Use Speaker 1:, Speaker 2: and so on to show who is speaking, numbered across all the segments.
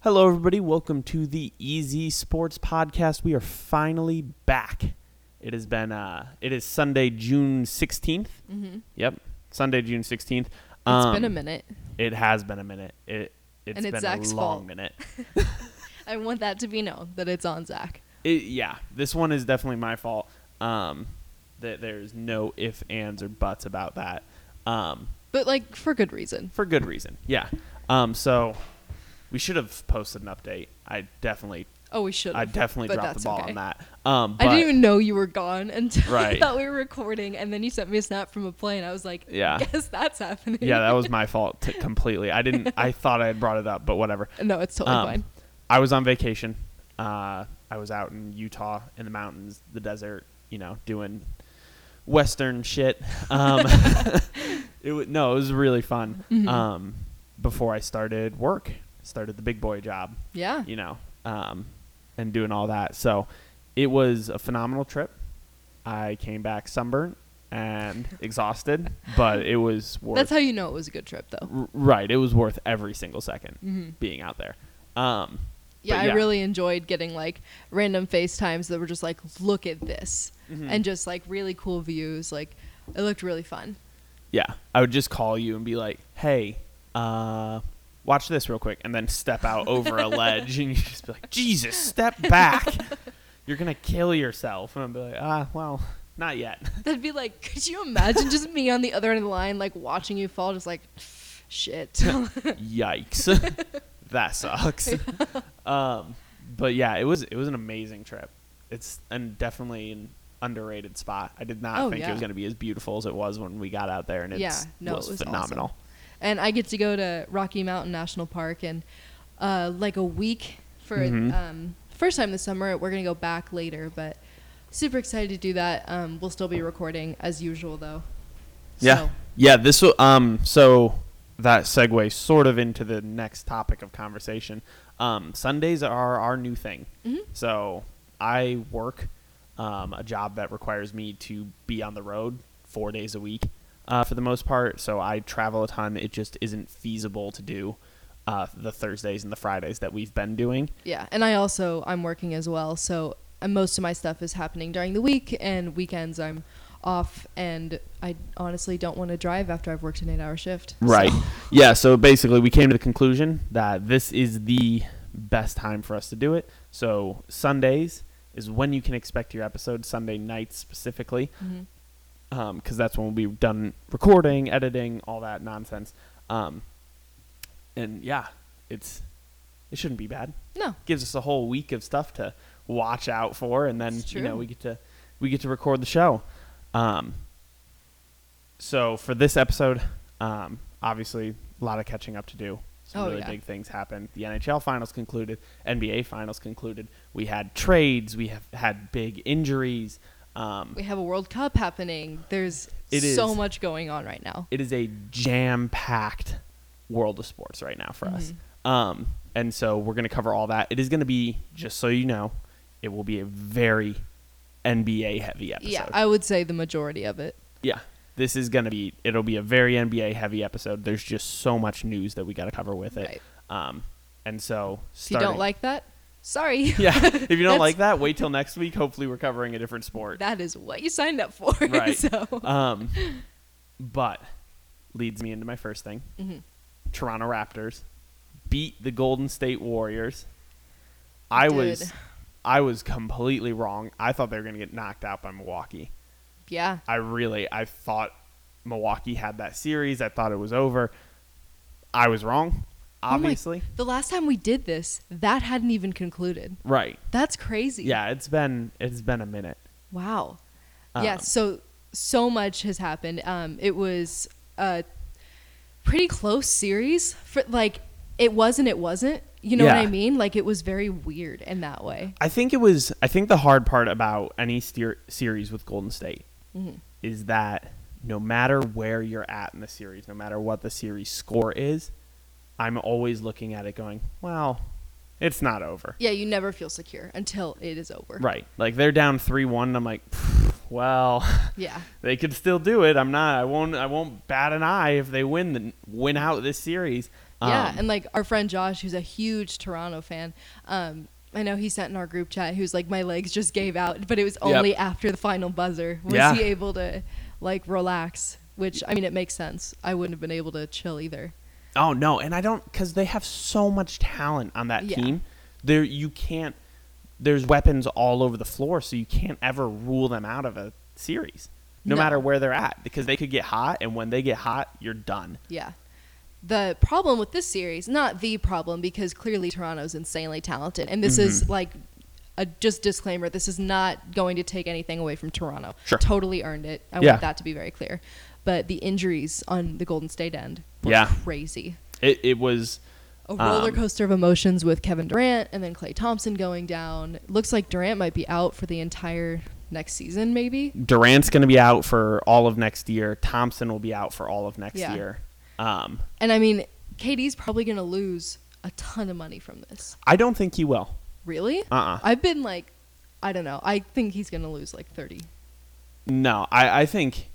Speaker 1: Hello, everybody. Welcome to the Easy Sports Podcast. We are finally back. It has been, uh, it is Sunday, June 16th.
Speaker 2: Mm-hmm.
Speaker 1: Yep. Sunday, June 16th.
Speaker 2: It's been a minute.
Speaker 1: It has been a minute. It, it's
Speaker 2: And it's
Speaker 1: been
Speaker 2: Zach's
Speaker 1: a long
Speaker 2: fault.
Speaker 1: minute.
Speaker 2: I want that to be known that it's on Zach.
Speaker 1: It, yeah, this one is definitely my fault. Um, that there's no ifs, ands, or buts about that. Um,
Speaker 2: But like for good reason.
Speaker 1: for good reason. Yeah. Um, so we should have posted an update. I definitely,
Speaker 2: Oh, we should.
Speaker 1: I definitely dropped the ball
Speaker 2: okay.
Speaker 1: on that. Um,
Speaker 2: I didn't even know you were gone until
Speaker 1: Right.
Speaker 2: I thought we were recording, and then you sent me a snap from a plane. I was like,
Speaker 1: Yeah.
Speaker 2: guess that's happening.
Speaker 1: yeah, that was my fault t- completely. I didn't. I thought I had brought it up, but whatever.
Speaker 2: no, it's totally
Speaker 1: Um,
Speaker 2: fine.
Speaker 1: I was on vacation. Uh, I was out in Utah in the mountains, the desert. You know, doing western shit. Um, it was no, it was really fun.
Speaker 2: Mhm.
Speaker 1: Um, before I started work, started the big boy job.
Speaker 2: Yeah.
Speaker 1: You know, um, and doing all that. So it was a phenomenal trip. I came back sunburnt and exhausted, but it was worth.
Speaker 2: That's how you know it was a good trip, though.
Speaker 1: R- right. It was worth every single 2nd
Speaker 2: Mm-hmm.
Speaker 1: being out there. Um,
Speaker 2: Yeah,
Speaker 1: But
Speaker 2: I really enjoyed getting like random FaceTimes that were just like, look at this,
Speaker 1: Mhm.
Speaker 2: and just like really cool views. Like, it looked really fun.
Speaker 1: yeah, I would just call you and be like, "Hey, uh, watch this real quick," and then step out over a ledge, and you just be like, "Jesus, step back! You're gonna kill yourself." And I'd be like, "Ah, well, not yet."
Speaker 2: That'd be like, could you imagine just me on the other end of the line, like watching you fall, just like, shit.
Speaker 1: Yikes, that sucks. um, but yeah, it was it was an amazing trip. It's and definitely an underrated spot. I did not
Speaker 2: Oh,
Speaker 1: think it was gonna be as beautiful as it was when we got out there, and it
Speaker 2: Yeah, no, it
Speaker 1: was,
Speaker 2: phenomenal. awesome. And I get to go to Rocky Mountain National Park and uh, like a week for
Speaker 1: Mhm.
Speaker 2: um, first time this summer. We're gonna go back later, but super excited to do that. Um, we'll still be recording as usual though.
Speaker 1: Yeah.
Speaker 2: So,
Speaker 1: Yeah, this will um so that segues sort of into the next topic of conversation. Um, Sundays are our new thing.
Speaker 2: Mhm.
Speaker 1: So I work um, a job that requires me to be on the road four days a week uh, for the most part. So I travel a ton. It just isn't feasible to do uh, the Thursdays and the Fridays that we've been doing.
Speaker 2: yeah, and I also I'm working as well, so uh, most of my stuff is happening during the week and weekends. I'm off, and I honestly don't want to drive after I've worked an eight-hour shift. so-
Speaker 1: Right. Yeah. So basically, we came to the conclusion that this is the best time for us to do it. So Sundays is when you can expect your episode. Sunday nights specifically,
Speaker 2: Mhm.
Speaker 1: Because that's when we'll be done recording, editing, all that nonsense. Um, and yeah, it's it shouldn't be bad.
Speaker 2: No.
Speaker 1: Gives us a whole week of stuff to watch out for, and then you know we get to we get to record the show. Um, so for this episode, um, obviously a lot of catching up to do. Some
Speaker 2: Oh,
Speaker 1: really
Speaker 2: yeah.
Speaker 1: big things happened. The NHL finals concluded. NBA finals concluded. We had trades. We have had big injuries. Um,
Speaker 2: We have a World Cup happening. There's so
Speaker 1: is.
Speaker 2: much going on right now.
Speaker 1: it is a jam-packed world of sports right now for us.
Speaker 2: Mhm.
Speaker 1: Um, and so we're going to cover all that. It is going to be, just so you know, it will be a very NBA heavy episode.
Speaker 2: Yeah, I would say the majority of it.
Speaker 1: yeah. This is going to be, it'll be a very NBA heavy episode. There's just so much news that we got to cover with it.
Speaker 2: Right.
Speaker 1: Um, and so,
Speaker 2: If you don't like that, sorry.
Speaker 1: yeah, if you don't
Speaker 2: That's-
Speaker 1: like that, wait till next week. Hopefully, we're covering a different sport.
Speaker 2: that is what you signed up for.
Speaker 1: Right.
Speaker 2: so,
Speaker 1: Um, but leads me into my first thing.
Speaker 2: Mhm.
Speaker 1: Toronto Raptors beat the Golden State Warriors. I was
Speaker 2: Did.
Speaker 1: I was completely wrong. I thought they were going to get knocked out by Milwaukee.
Speaker 2: yeah,
Speaker 1: I really I thought Milwaukee had that series. I thought it was over. I was wrong,
Speaker 2: Oh
Speaker 1: obviously.
Speaker 2: the last time we did this, that hadn't even concluded.
Speaker 1: right.
Speaker 2: That's crazy.
Speaker 1: Yeah, it's been it's been a minute.
Speaker 2: Wow.
Speaker 1: Um,
Speaker 2: yeah. So so much has happened. Um, it was a pretty close series. For like, it was and it wasn't. You know what I mean? Like, it was very weird in that way.
Speaker 1: I think it was. I think the hard part about any steer, series with Golden State
Speaker 2: Mhm.
Speaker 1: is that no matter where you're at in the series, no matter what the series score is, I'm always looking at it going, well, it's not over.
Speaker 2: Yeah, you never feel secure until it is over.
Speaker 1: Right. Like they're down 3-1 and I'm like, well,
Speaker 2: Yeah.
Speaker 1: they could still do it. I'm not I won't I won't bat an eye if they win the win out this series.
Speaker 2: Yeah,
Speaker 1: Um,
Speaker 2: and like our friend Josh, who's a huge Toronto fan, um, I know he sent in our group chat. He was like, "My legs just gave out," but it was
Speaker 1: Yep.
Speaker 2: only after the final buzzer was
Speaker 1: Yeah.
Speaker 2: he able to like relax. Which I mean, it makes sense. I wouldn't have been able to chill either.
Speaker 1: Oh no, and I don't because they have so much talent on that
Speaker 2: Yeah.
Speaker 1: team. There, you can't. There's weapons all over the floor, so you can't ever rule them out of a series, no,
Speaker 2: No.
Speaker 1: matter where they're at, because they could get hot, and when they get hot, you're done.
Speaker 2: Yeah. The problem with this series, not the problem, because clearly Toronto's insanely talented, and this
Speaker 1: Mm-hmm.
Speaker 2: is like a just disclaimer. This is not going to take anything away from Toronto.
Speaker 1: Sure.
Speaker 2: Totally earned it. I
Speaker 1: Yeah.
Speaker 2: want that to be very clear. But the injuries on the Golden State end
Speaker 1: Yeah.
Speaker 2: crazy.
Speaker 1: It, it was.
Speaker 2: A roller
Speaker 1: Um,
Speaker 2: coaster of emotions with Kevin Durant and then Klay Thompson going down. Looks like Durant might be out for the entire next season, maybe.
Speaker 1: Durant's going to be out for all of next year. Thompson will be out for all of next
Speaker 2: Yeah.
Speaker 1: year. Um,
Speaker 2: And I mean, KD's probably going to lose a ton of money from this.
Speaker 1: I don't think he will.
Speaker 2: Really?
Speaker 1: Uh. uh
Speaker 2: I've been like, I don't know. I think he's gonna lose like thirty.
Speaker 1: No, I, I think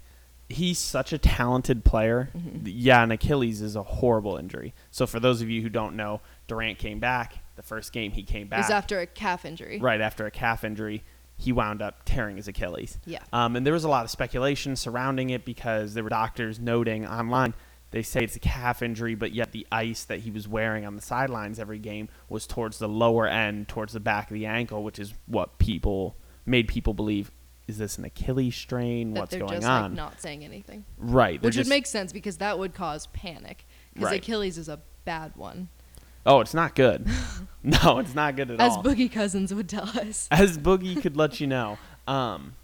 Speaker 1: he's such a talented player.
Speaker 2: Mm-hmm.
Speaker 1: Yeah, an Achilles is a horrible injury. So for those of you who don't know, Durant came back. The first game he came
Speaker 2: It
Speaker 1: back
Speaker 2: was after a calf injury.
Speaker 1: right after a calf injury. He wound up tearing his Achilles.
Speaker 2: Yeah.
Speaker 1: Um, and there was a lot of speculation surrounding it because there were doctors noting online they say it's a calf injury, but yet the ice that he was wearing on the sidelines every game was towards the lower end, towards the back of the ankle, which is what people made people believe is this an Achilles strain?
Speaker 2: That
Speaker 1: What's
Speaker 2: they're
Speaker 1: going
Speaker 2: just
Speaker 1: on?
Speaker 2: like not saying anything,
Speaker 1: right.
Speaker 2: which
Speaker 1: just-
Speaker 2: would make sense because that would cause panic. Because
Speaker 1: Right.
Speaker 2: Achilles is a bad one,
Speaker 1: Oh, it's not good. no, it's not good at
Speaker 2: as
Speaker 1: all.
Speaker 2: As Boogie Cousins would tell us.
Speaker 1: as Boogie could let you know. Um,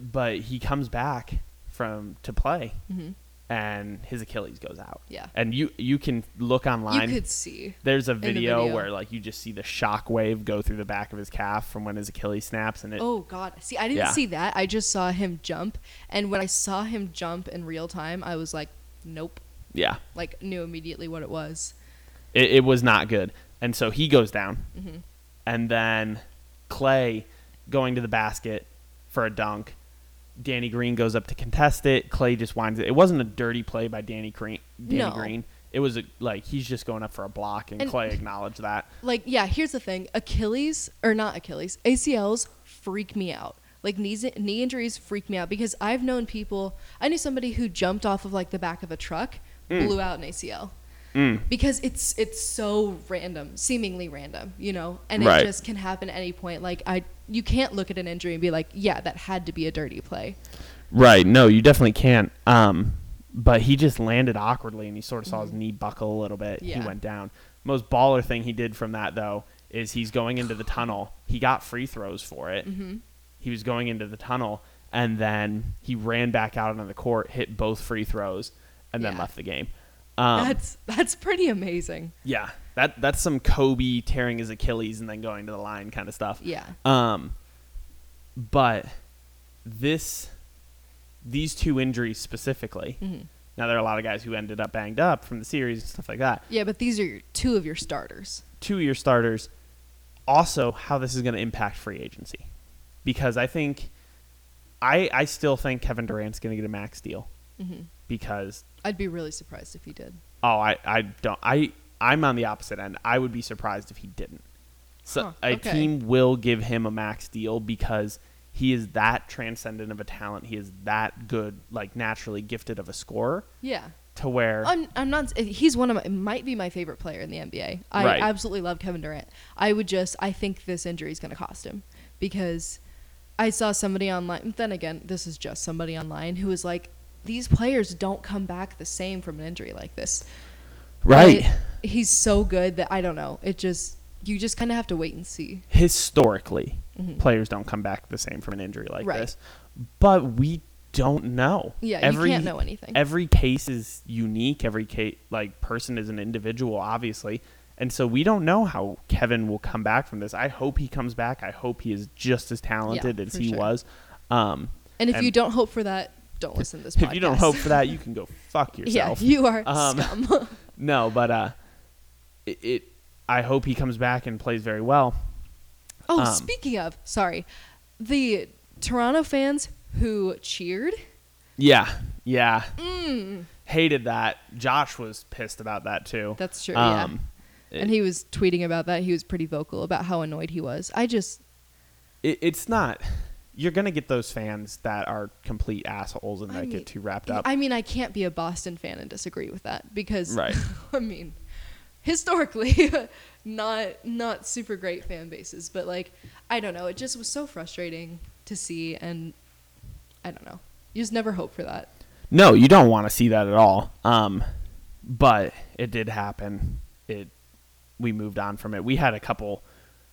Speaker 1: but he comes back from to play,
Speaker 2: hmm
Speaker 1: and his Achilles goes out.
Speaker 2: Yeah.
Speaker 1: And you you can look online.
Speaker 2: You could see.
Speaker 1: There's a video,
Speaker 2: video.
Speaker 1: where like you just see the shock wave go through the back of his calf from when his Achilles snaps, and it.
Speaker 2: Oh God! See, I didn't
Speaker 1: Yeah.
Speaker 2: see that. I just saw him jump, and when I saw him jump in real time, I was like, "Nope!"
Speaker 1: Yeah,
Speaker 2: Like knew immediately what it was.
Speaker 1: it, it was not good, and so he goes down,
Speaker 2: Mhm.
Speaker 1: and then Klay going to the basket for a dunk. Danny Green goes up to contest it. Klay just winds it. It wasn't a dirty play by Danny Green. Danny
Speaker 2: No.
Speaker 1: Green. It was a, like he's just going up for a block, and,
Speaker 2: And-
Speaker 1: Klay acknowledged that.
Speaker 2: Like, yeah, here's the thing: Achilles or not Achilles, ACLs freak me out. Like knees, knee injuries freak me out because I've known people. I knew somebody who jumped off of like the back of a truck, mm. blew out an ACL
Speaker 1: Mm.
Speaker 2: because it's it's so random, seemingly random, you know, and it just can happen at any point. Like I, you can't look at an injury and be like, yeah, that had to be a dirty play.
Speaker 1: Right. No, you definitely can't. Um, but he just landed awkwardly, and he sort of saw his knee buckle a little bit. Yeah. He
Speaker 2: Mm-hmm.
Speaker 1: Went down. Most baller thing he did from that though is he's going into the tunnel. He got free throws for it.
Speaker 2: Mm-hmm.
Speaker 1: He was going into the tunnel, and then he ran back out on the court, hit both free throws, and then
Speaker 2: Yeah.
Speaker 1: left the game. Um,
Speaker 2: that's that's pretty amazing.
Speaker 1: yeah, that that's some Kobe tearing his Achilles and then going to the line kind of stuff.
Speaker 2: Yeah.
Speaker 1: Um, but this, these two injuries specifically.
Speaker 2: hmm
Speaker 1: Now there are a lot of guys who ended up banged up from the series and stuff like that.
Speaker 2: Yeah, but these are your, two of your starters.
Speaker 1: Two of your starters. Also, how this is going to impact free agency, because I think, I I still think Kevin Durant's going to get a max deal
Speaker 2: hmm
Speaker 1: because
Speaker 2: I'd be really surprised if he did.
Speaker 1: oh I I don't I I'm on the opposite end. I would be surprised if he didn't. So
Speaker 2: Huh,
Speaker 1: a
Speaker 2: okay.
Speaker 1: team will give him a max deal because he is that transcendent of a talent. He is that good, like naturally gifted of a scorer
Speaker 2: Yeah.
Speaker 1: to where
Speaker 2: I'm, I'm not. Eh, he's one of my, might be my favorite player in the NBA. I
Speaker 1: Right.
Speaker 2: absolutely love Kevin Durant. I would just, I think this injury is going to cost him because I saw somebody online. Then again, this is just somebody online who was like, these players don't come back the same from an injury like this.
Speaker 1: right
Speaker 2: But he's so good that I don't know. It just, you just kind of have to wait and see.
Speaker 1: historically
Speaker 2: Mhm.
Speaker 1: players don't come back the same from an injury like
Speaker 2: Right.
Speaker 1: this. But we don't know.
Speaker 2: Yeah,
Speaker 1: every,
Speaker 2: you can't know anything.
Speaker 1: Every case is unique. Every case, like person is an individual, obviously, and so we don't know how Kevin will come back from this. I hope he comes back. I hope he is just as talented as he
Speaker 2: sure.
Speaker 1: was. Um,
Speaker 2: and if
Speaker 1: and-
Speaker 2: you don't hope for that, don't listen to this podcast.
Speaker 1: if you don't hope for that, you can go fuck yourself.
Speaker 2: Yeah, you are
Speaker 1: Um,
Speaker 2: scum.
Speaker 1: No, but uh, it, it. I hope he comes back and plays very well.
Speaker 2: Oh,
Speaker 1: Um,
Speaker 2: speaking of, sorry, the Toronto fans who cheered.
Speaker 1: Yeah, yeah.
Speaker 2: Mm,
Speaker 1: hated that. Josh was pissed about that too.
Speaker 2: That's true, yeah.
Speaker 1: Um,
Speaker 2: and he was tweeting about that. He was pretty vocal about how annoyed he was. I just
Speaker 1: it, it's not. You're gonna get those fans that are complete assholes and
Speaker 2: I
Speaker 1: that
Speaker 2: mean,
Speaker 1: get too wrapped up.
Speaker 2: I mean, I can't be a Boston fan and disagree with that because
Speaker 1: Right.
Speaker 2: I mean, historically not not super great fan bases, but like I don't know, it just was so frustrating to see and I don't know. You just never hope for that.
Speaker 1: No, you don't want to see that at all. Um, but it did happen. It we moved on from it. We had a couple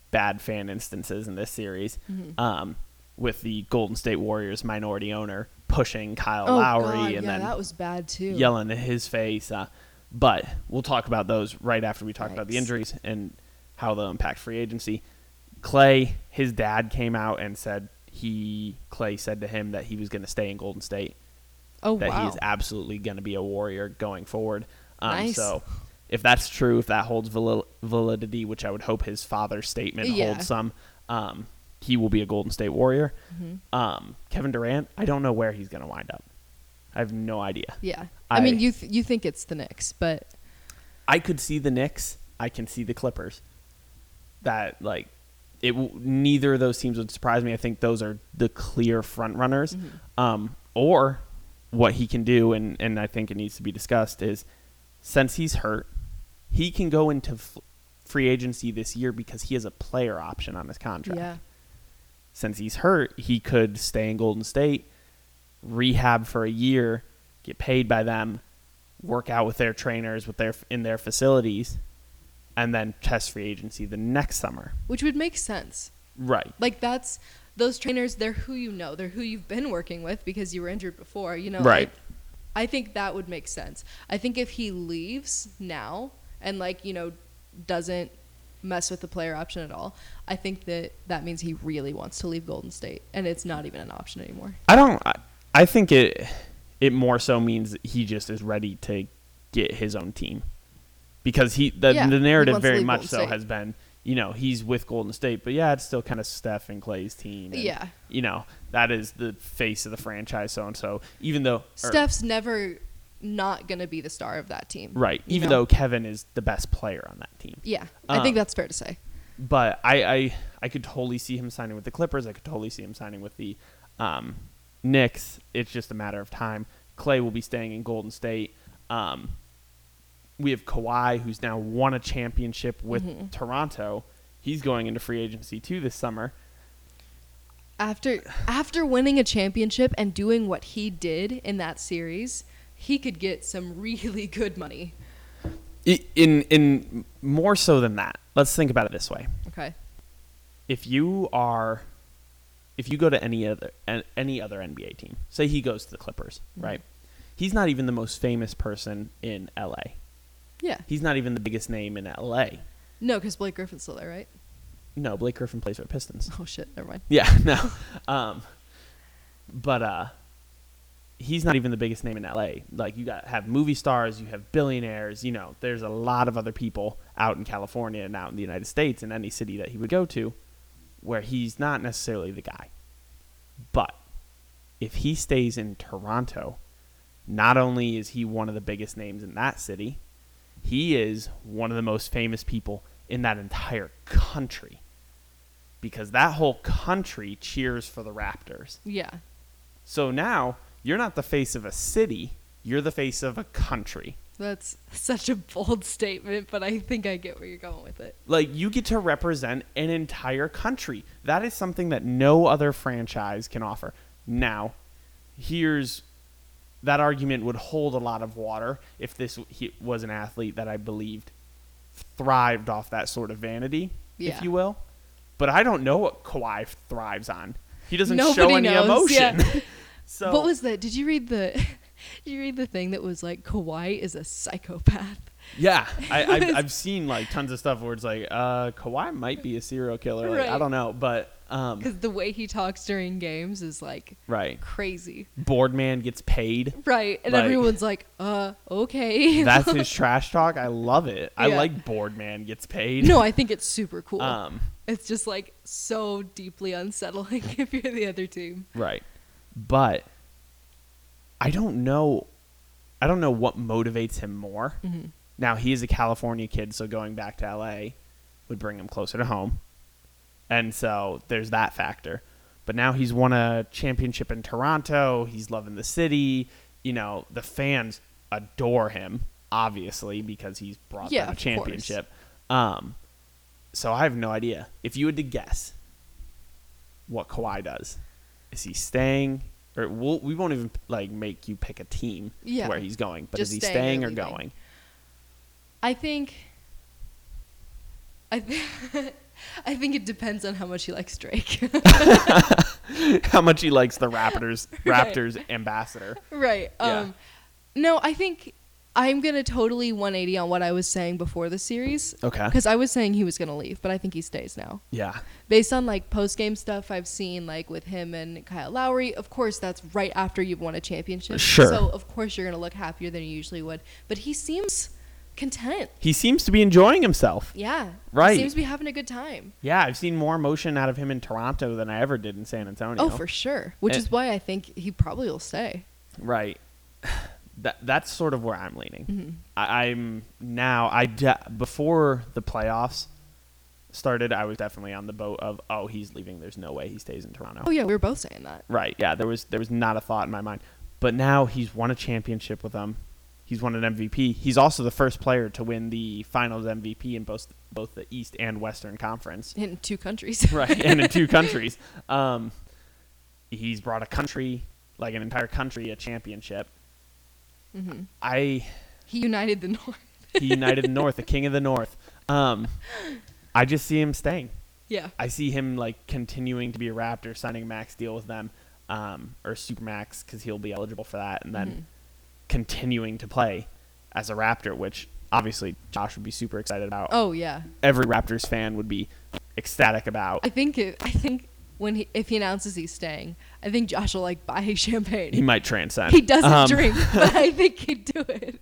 Speaker 1: bad fan instances in this series.
Speaker 2: Mm-hmm.
Speaker 1: Um, with the Golden State Warriors minority owner pushing Kyle
Speaker 2: oh
Speaker 1: Lowry
Speaker 2: god,
Speaker 1: and
Speaker 2: yeah,
Speaker 1: then
Speaker 2: that was bad too.
Speaker 1: yelling in his face. Uh, but we'll talk about those right after we talk about the injuries and how they'll impact free agency. Klay, his dad came out and said he Klay said to him that he was going to stay in Golden State
Speaker 2: Oh
Speaker 1: that
Speaker 2: wow.
Speaker 1: he is absolutely going to be a warrior going forward. Um,
Speaker 2: Nice.
Speaker 1: So if that's true, if that holds validity, which I would hope his father's statement
Speaker 2: Yeah.
Speaker 1: holds some, um, he will be a Golden State Warrior.
Speaker 2: Mm-hmm.
Speaker 1: Um, Kevin Durant, I don't know where he's going to wind up. I have no idea.
Speaker 2: yeah. I, mean, you th- you think it's the Knicks, but
Speaker 1: I could see the Knicks. I can see the Clippers. That like it. w- Neither of those teams would surprise me. I think those are the clear front runners.
Speaker 2: Mm-hmm.
Speaker 1: Um, or what he can do, and and I think it needs to be discussed is since he's hurt, he can go into f- free agency this year because he has a player option on his contract.
Speaker 2: yeah.
Speaker 1: Since he's hurt, he could stay in Golden State, rehab for a year, get paid by them, work out with their trainers with their in their facilities, and then test free agency the next summer.
Speaker 2: Which would make sense.
Speaker 1: Right.
Speaker 2: Like that's those trainers, they're who you know. They're who you've been working with because you were injured before, you know.
Speaker 1: Right.
Speaker 2: I, I think that would make sense. I think if he leaves now and like, you know, doesn't mess with the player option at all, I think that that means he really wants to leave Golden State and it's not even an option anymore.
Speaker 1: I don't. I, I think it it more so means that he just is ready to get his own team because he the,
Speaker 2: Yeah,
Speaker 1: the narrative very much
Speaker 2: Golden
Speaker 1: so
Speaker 2: State.
Speaker 1: has been you know he's with Golden State, but yeah, it's still kind of Steph and Klay's team. and,
Speaker 2: Yeah.
Speaker 1: you know that is the face of the franchise, so and so. Even though or-
Speaker 2: Steph's never not going to be the star of that team.
Speaker 1: right, even
Speaker 2: know?
Speaker 1: though Kevin is the best player on that team.
Speaker 2: Yeah. I think
Speaker 1: Um,
Speaker 2: that's fair to say.
Speaker 1: but I, I I could totally see him signing with the Clippers. I could totally see him signing with the um, Knicks. It's just a matter of time. Klay will be staying in Golden State. Um, we have Kawhi, who's now won a championship with
Speaker 2: Mm-hmm.
Speaker 1: Toronto. He's going into free agency too this summer.
Speaker 2: After after winning a championship and doing what he did in that series, he could get some really good money.
Speaker 1: In in more so than that, let's think about it this way:
Speaker 2: Okay.
Speaker 1: if you are, if you go to any other any other NBA team, say he goes to the Clippers, right? He's not even the most famous person in LA.
Speaker 2: Yeah.
Speaker 1: He's not even the biggest name in LA.
Speaker 2: No, because Blake Griffin's still there, right?
Speaker 1: No, Blake Griffin plays for the Pistons.
Speaker 2: Oh shit, never mind.
Speaker 1: Yeah, no. Um, but uh, he's not even the biggest name in LA. Like you got have movie stars, you have billionaires. You know, there's a lot of other people out in California and out in the United States in any city that he would go to, where he's not necessarily the guy. But if he stays in Toronto, not only is he one of the biggest names in that city, he is one of the most famous people in that entire country because that whole country cheers for the Raptors.
Speaker 2: Yeah.
Speaker 1: So now you're not the face of a city, you're the face of a country.
Speaker 2: That's such a bold statement, but I think I get where you're going with it.
Speaker 1: Like you get to represent an entire country. That is something that no other franchise can offer. Now, here's that argument would hold a lot of water if this he was an athlete that I believed thrived off that sort of vanity,
Speaker 2: Yeah.
Speaker 1: if you will. But I don't know what Kawhi thrives on. He doesn't show any
Speaker 2: knows,
Speaker 1: emotion.
Speaker 2: yeah.
Speaker 1: so
Speaker 2: What was that? Did you read the? Did you read the thing that was like Kawhi is a psychopath?
Speaker 1: Yeah, I, I've, I've seen like tons of stuff where it's like, uh, Kawhi might be a serial killer. Like, I don't know, but um,
Speaker 2: Because the way he talks during games is like
Speaker 1: right,
Speaker 2: crazy.
Speaker 1: Boardman gets paid.
Speaker 2: Right, and
Speaker 1: Like-
Speaker 2: everyone's like, "Uh, okay."
Speaker 1: That's his trash talk. I love it. I like Boardman gets paid.
Speaker 2: no, I think it's super cool.
Speaker 1: Um,
Speaker 2: it's just like so deeply unsettling if you're the other team.
Speaker 1: right, but I don't know. I don't know what motivates him more.
Speaker 2: Mm-hmm.
Speaker 1: Now he is a California kid, so going back to LA would bring him closer to home, and so there's that factor. But now he's won a championship in Toronto. He's loving the city. You know, the fans adore him, obviously, because he's brought
Speaker 2: Yeah,
Speaker 1: them a championship. Um, so I have no idea. If you had to guess what Kawhi does, is he staying? Or we'll, we won't even like make you pick a team
Speaker 2: Yeah.
Speaker 1: where he's going, but
Speaker 2: Just
Speaker 1: is he
Speaker 2: staying
Speaker 1: staying
Speaker 2: or
Speaker 1: going?
Speaker 2: I think. I th- I think it depends on how much he likes Drake.
Speaker 1: How much he likes the Raptors
Speaker 2: Right.
Speaker 1: Raptors ambassador.
Speaker 2: right.
Speaker 1: Yeah.
Speaker 2: Um no, I think I'm going to totally 180 on what I was saying before the series
Speaker 1: Okay.
Speaker 2: cuz I was saying he was going to leave, but I think he stays now.
Speaker 1: Yeah.
Speaker 2: Based on like post-game stuff I've seen like with him and Kyle Lowry, of course that's right after you've won a championship.
Speaker 1: Sure.
Speaker 2: So of course you're going to look happier than you usually would, but he seems content.
Speaker 1: He seems to be enjoying himself.
Speaker 2: Yeah.
Speaker 1: Right.
Speaker 2: He Seems to be having a good time.
Speaker 1: Yeah, I've seen more emotion out of him in Toronto than I ever did in San Antonio.
Speaker 2: Oh, for sure. Which
Speaker 1: And-
Speaker 2: is why I think he probably will stay.
Speaker 1: Right. That that's sort of where I'm leaning.
Speaker 2: Mhm.
Speaker 1: I, I'm now. I de- before the playoffs started, I was definitely on the boat of oh he's leaving. There's no way he stays in Toronto.
Speaker 2: Oh yeah, we were both saying that.
Speaker 1: Right. Yeah. There was there was not a thought in my mind. But now he's won a championship with them. He's won an MVP. He's also the first player to win the Finals MVP in both both the East and Western Conference.
Speaker 2: In two countries.
Speaker 1: right, and in two countries. Um, he's brought a country, like an entire country, a championship.
Speaker 2: Hmm
Speaker 1: I
Speaker 2: He united the North.
Speaker 1: he united the North, the king of the North. Um, I just see him staying.
Speaker 2: Yeah.
Speaker 1: I see him like continuing to be a Raptor, signing a max deal with them, um, or super max because he'll be eligible for that, and then
Speaker 2: Mhm.
Speaker 1: continuing to play as a Raptor, which obviously Josh would be super excited about.
Speaker 2: Oh yeah.
Speaker 1: Every Raptors fan would be ecstatic about.
Speaker 2: I think it, I think when he if he announces he's staying, I think Josh will like buy his champagne.
Speaker 1: He might transcend.
Speaker 2: He doesn't
Speaker 1: Um,
Speaker 2: drink, but I think he'd do it.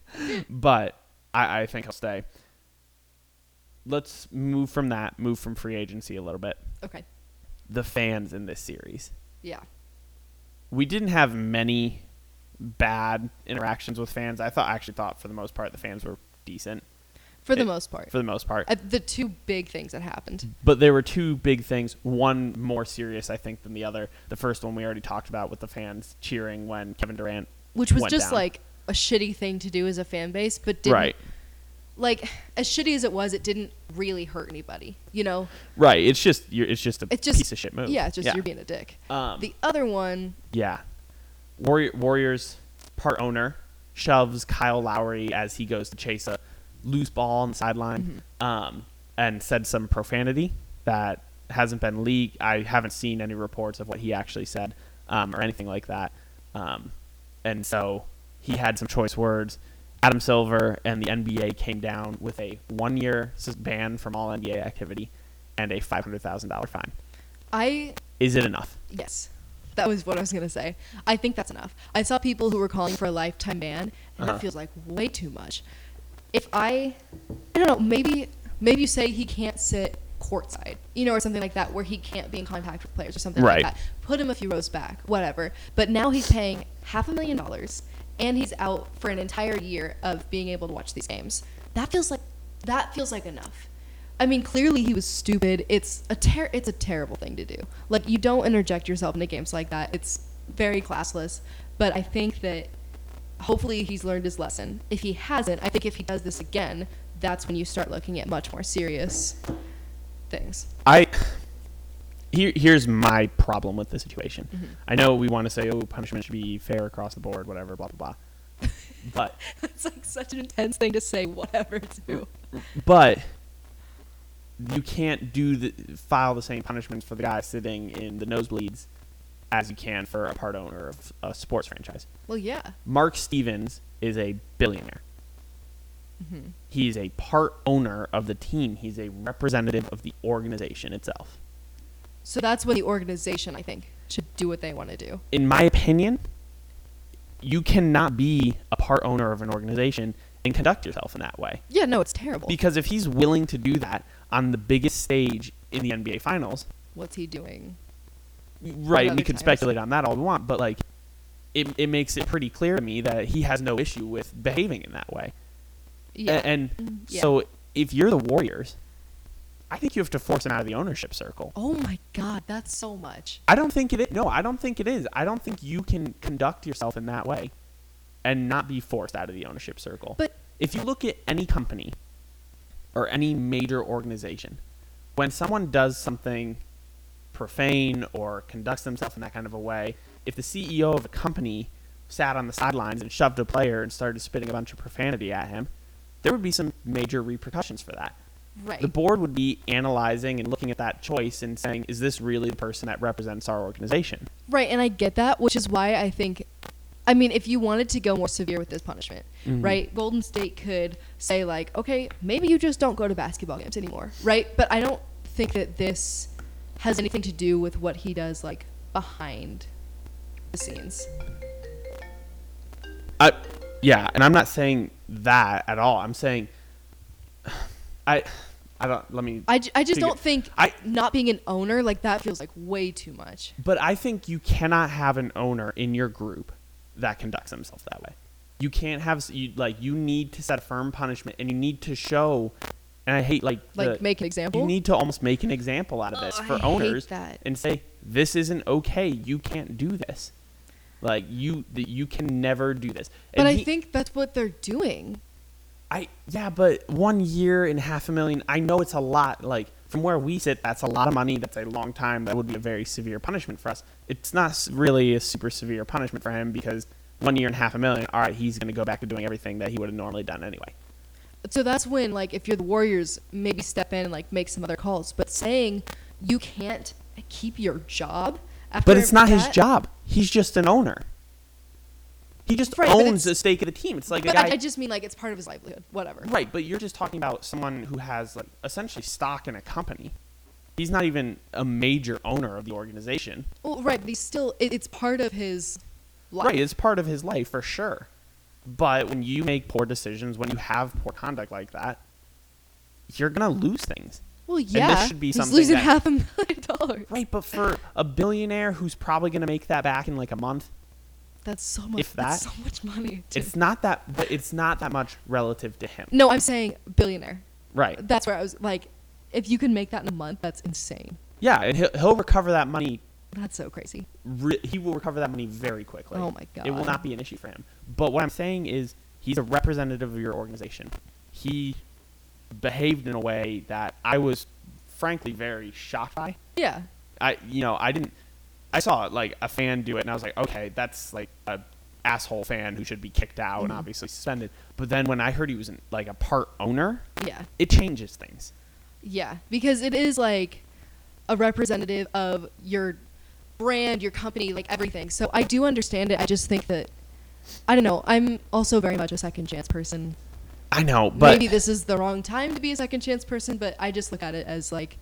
Speaker 1: but I, I think he'll stay. Let's move from that, move from free agency a little bit.
Speaker 2: Okay.
Speaker 1: The fans in this series.
Speaker 2: Yeah.
Speaker 1: We didn't have many bad interactions with fans. I thought actually thought for the most part the fans were decent
Speaker 2: For the
Speaker 1: It-
Speaker 2: most part.
Speaker 1: for the most part.
Speaker 2: Uh, the two big things that happened.
Speaker 1: But there were two big things, one more serious I think than the other. The first one we already talked about with the fans cheering when Kevin Durant
Speaker 2: Which was just
Speaker 1: down.
Speaker 2: like a shitty thing to do as a fan base, but didn't
Speaker 1: Right.
Speaker 2: like as shitty as it was, it didn't really hurt anybody. You know?
Speaker 1: Right. It's just you're, it's just a
Speaker 2: It's just
Speaker 1: piece of shit move.
Speaker 2: Yeah, it's just you're being a dick.
Speaker 1: um,
Speaker 2: The other one,
Speaker 1: Yeah. Warrior, Warriors part owner shoves Kyle Lowry as he goes to chase a loose ball on the sideline um, and said some profanity that hasn't been leaked. I haven't seen any reports of what he actually said um, or anything like that. Um, and so he had some choice words. Adam Silver and the NBA came down with a one year ban from all NBA activity and a $500,000 fine.
Speaker 2: I
Speaker 1: Is it enough?
Speaker 2: Yes. That was what I was going to say. I think that's enough. I saw people who were calling for a lifetime ban, and
Speaker 1: Uh-huh.
Speaker 2: that feels like way too much. If I, I don't know, maybe maybe you say he can't sit courtside, you know, or something like that, where he can't be in contact with players or something
Speaker 1: Right.
Speaker 2: like that. Put him a few rows back, whatever. But now he's paying half a million dollars, and he's out for an entire year of being able to watch these games. That feels like that feels like enough. I mean, clearly he was stupid. It's a ter- it's a terrible thing to do. Like you don't interject yourself into games like that. It's very classless. But I think that hopefully he's learned his lesson. If he hasn't, I think if he does this again, that's when you start looking at much more serious things.
Speaker 1: I here here's my problem with the situation.
Speaker 2: Mm-hmm.
Speaker 1: I know we want to say oh punishment should be fair across the board, whatever, blah blah blah. but
Speaker 2: it's like such an intense thing to say. Whatever to.
Speaker 1: but you can't do the file the same punishments for the guy sitting in the nosebleeds as you can for a part owner of a sports franchise.
Speaker 2: Well, yeah.
Speaker 1: Mark Stevens is a billionaire.
Speaker 2: Mm-hmm.
Speaker 1: He's a part owner of the team. He's a representative of the organization itself.
Speaker 2: So that's when the organization, I think, should do what they want to do.
Speaker 1: in my opinion, you cannot be a part owner of an organization and conduct yourself in that way.
Speaker 2: Yeah, no, it's terrible.
Speaker 1: Because if he's willing to do that on the biggest stage in the NBA Finals,
Speaker 2: What's he doing?
Speaker 1: Right, we
Speaker 2: can
Speaker 1: speculate on that all we want, but like it, it makes it pretty clear to me that he has no issue with behaving in that way.
Speaker 2: Yeah.
Speaker 1: A- And,
Speaker 2: Mm, yeah.
Speaker 1: so if you're the Warriors, I think you have to force him out of the ownership circle.
Speaker 2: oh my god, that's so much.
Speaker 1: I don't think it is. No, I don't think it is. I don't think you can conduct yourself in that way and not be forced out of the ownership circle.
Speaker 2: But
Speaker 1: if you look at any company or any major organization, when someone does something profane or conducts themselves in that kind of a way, if the CEO of a company sat on the sidelines and shoved a player and started spitting a bunch of profanity at him, there would be some major repercussions for that.
Speaker 2: right.
Speaker 1: The board would be analyzing and looking at that choice and saying, is this really the person that represents our organization?
Speaker 2: Right, and I get that, which is why I think I mean, if you wanted to go more severe with this punishment,
Speaker 1: Mhm.
Speaker 2: right? Golden State could say like, "Okay, maybe you just don't go to basketball games anymore." Right? But I don't think that this has anything to do with what he does like behind the scenes.
Speaker 1: I, yeah, and I'm not saying that at all. I'm saying, I, I don't. Let me.
Speaker 2: I, j- I just don't think
Speaker 1: I-
Speaker 2: not being an owner like that feels like way too much.
Speaker 1: But I think you cannot have an owner in your group that conducts himself that way. You can't have you like you need to set a firm punishment, and you need to show. And I hate like
Speaker 2: Like
Speaker 1: the,
Speaker 2: make an example.
Speaker 1: You need to almost make an example out of this
Speaker 2: Oh,
Speaker 1: for
Speaker 2: I
Speaker 1: owners
Speaker 2: that.
Speaker 1: and say this isn't okay. You can't do this. Like you, that you can never do this.
Speaker 2: but
Speaker 1: And
Speaker 2: I
Speaker 1: he-
Speaker 2: think that's what they're doing.
Speaker 1: I yeah, but one year and half a million. I know it's a lot. Like from where we sit, that's a lot of money. That's a long time. That would be a very severe punishment for us. It's not really a super severe punishment for him because one year and half a million. All right, he's going to go back to doing everything that he would have normally done anyway.
Speaker 2: So that's when, like, if you're the Warriors, maybe step in and like make some other calls. But saying you can't keep your job after
Speaker 1: But it's not his job. He's just an owner. He just
Speaker 2: Right,
Speaker 1: owns a stake of the team. It's like
Speaker 2: But
Speaker 1: guy.
Speaker 2: I, I just mean like it's part of his livelihood. Whatever.
Speaker 1: Right, but you're just talking about someone who has like essentially stock in a company. He's not even a major owner of the organization.
Speaker 2: Well, right, but he's still. It, it's part of his life.
Speaker 1: Right, it's part of his life for sure. But when you make poor decisions, when you have poor conduct like that, you're gonna lose things.
Speaker 2: Well,
Speaker 1: this
Speaker 2: yeah.
Speaker 1: should be
Speaker 2: he's
Speaker 1: something
Speaker 2: losing
Speaker 1: that-
Speaker 2: half a million dollars.
Speaker 1: Right, but for a billionaire who's probably gonna make that back in like a month,
Speaker 2: That's so much.
Speaker 1: If
Speaker 2: that's so much money. to-
Speaker 1: it's not that. But it's not that much relative to him.
Speaker 2: no, I'm saying billionaire.
Speaker 1: Right.
Speaker 2: That's where I was like, if you can make that in a month, that's insane.
Speaker 1: Yeah, and he'll, he'll recover that money.
Speaker 2: That's so crazy.
Speaker 1: Re- he will recover that money very quickly.
Speaker 2: Oh my god.
Speaker 1: It will not be an issue for him. But what I'm saying is, he's a representative of your organization. He behaved in a way that I was, frankly, very shocked by.
Speaker 2: Yeah.
Speaker 1: I you know I didn't I saw like a fan do it and I was like okay that's like a asshole fan who should be kicked out and
Speaker 2: Mhm.
Speaker 1: obviously suspended but then when I heard he was an, like a part owner
Speaker 2: Yeah.
Speaker 1: it changes things
Speaker 2: Yeah, because it is like a representative of your brand, your company, like everything. So I do understand it. I just think that I don't know. I'm also very much a second chance person.
Speaker 1: I know but
Speaker 2: Maybe this is the wrong time to be a second chance person, but I just look at it as like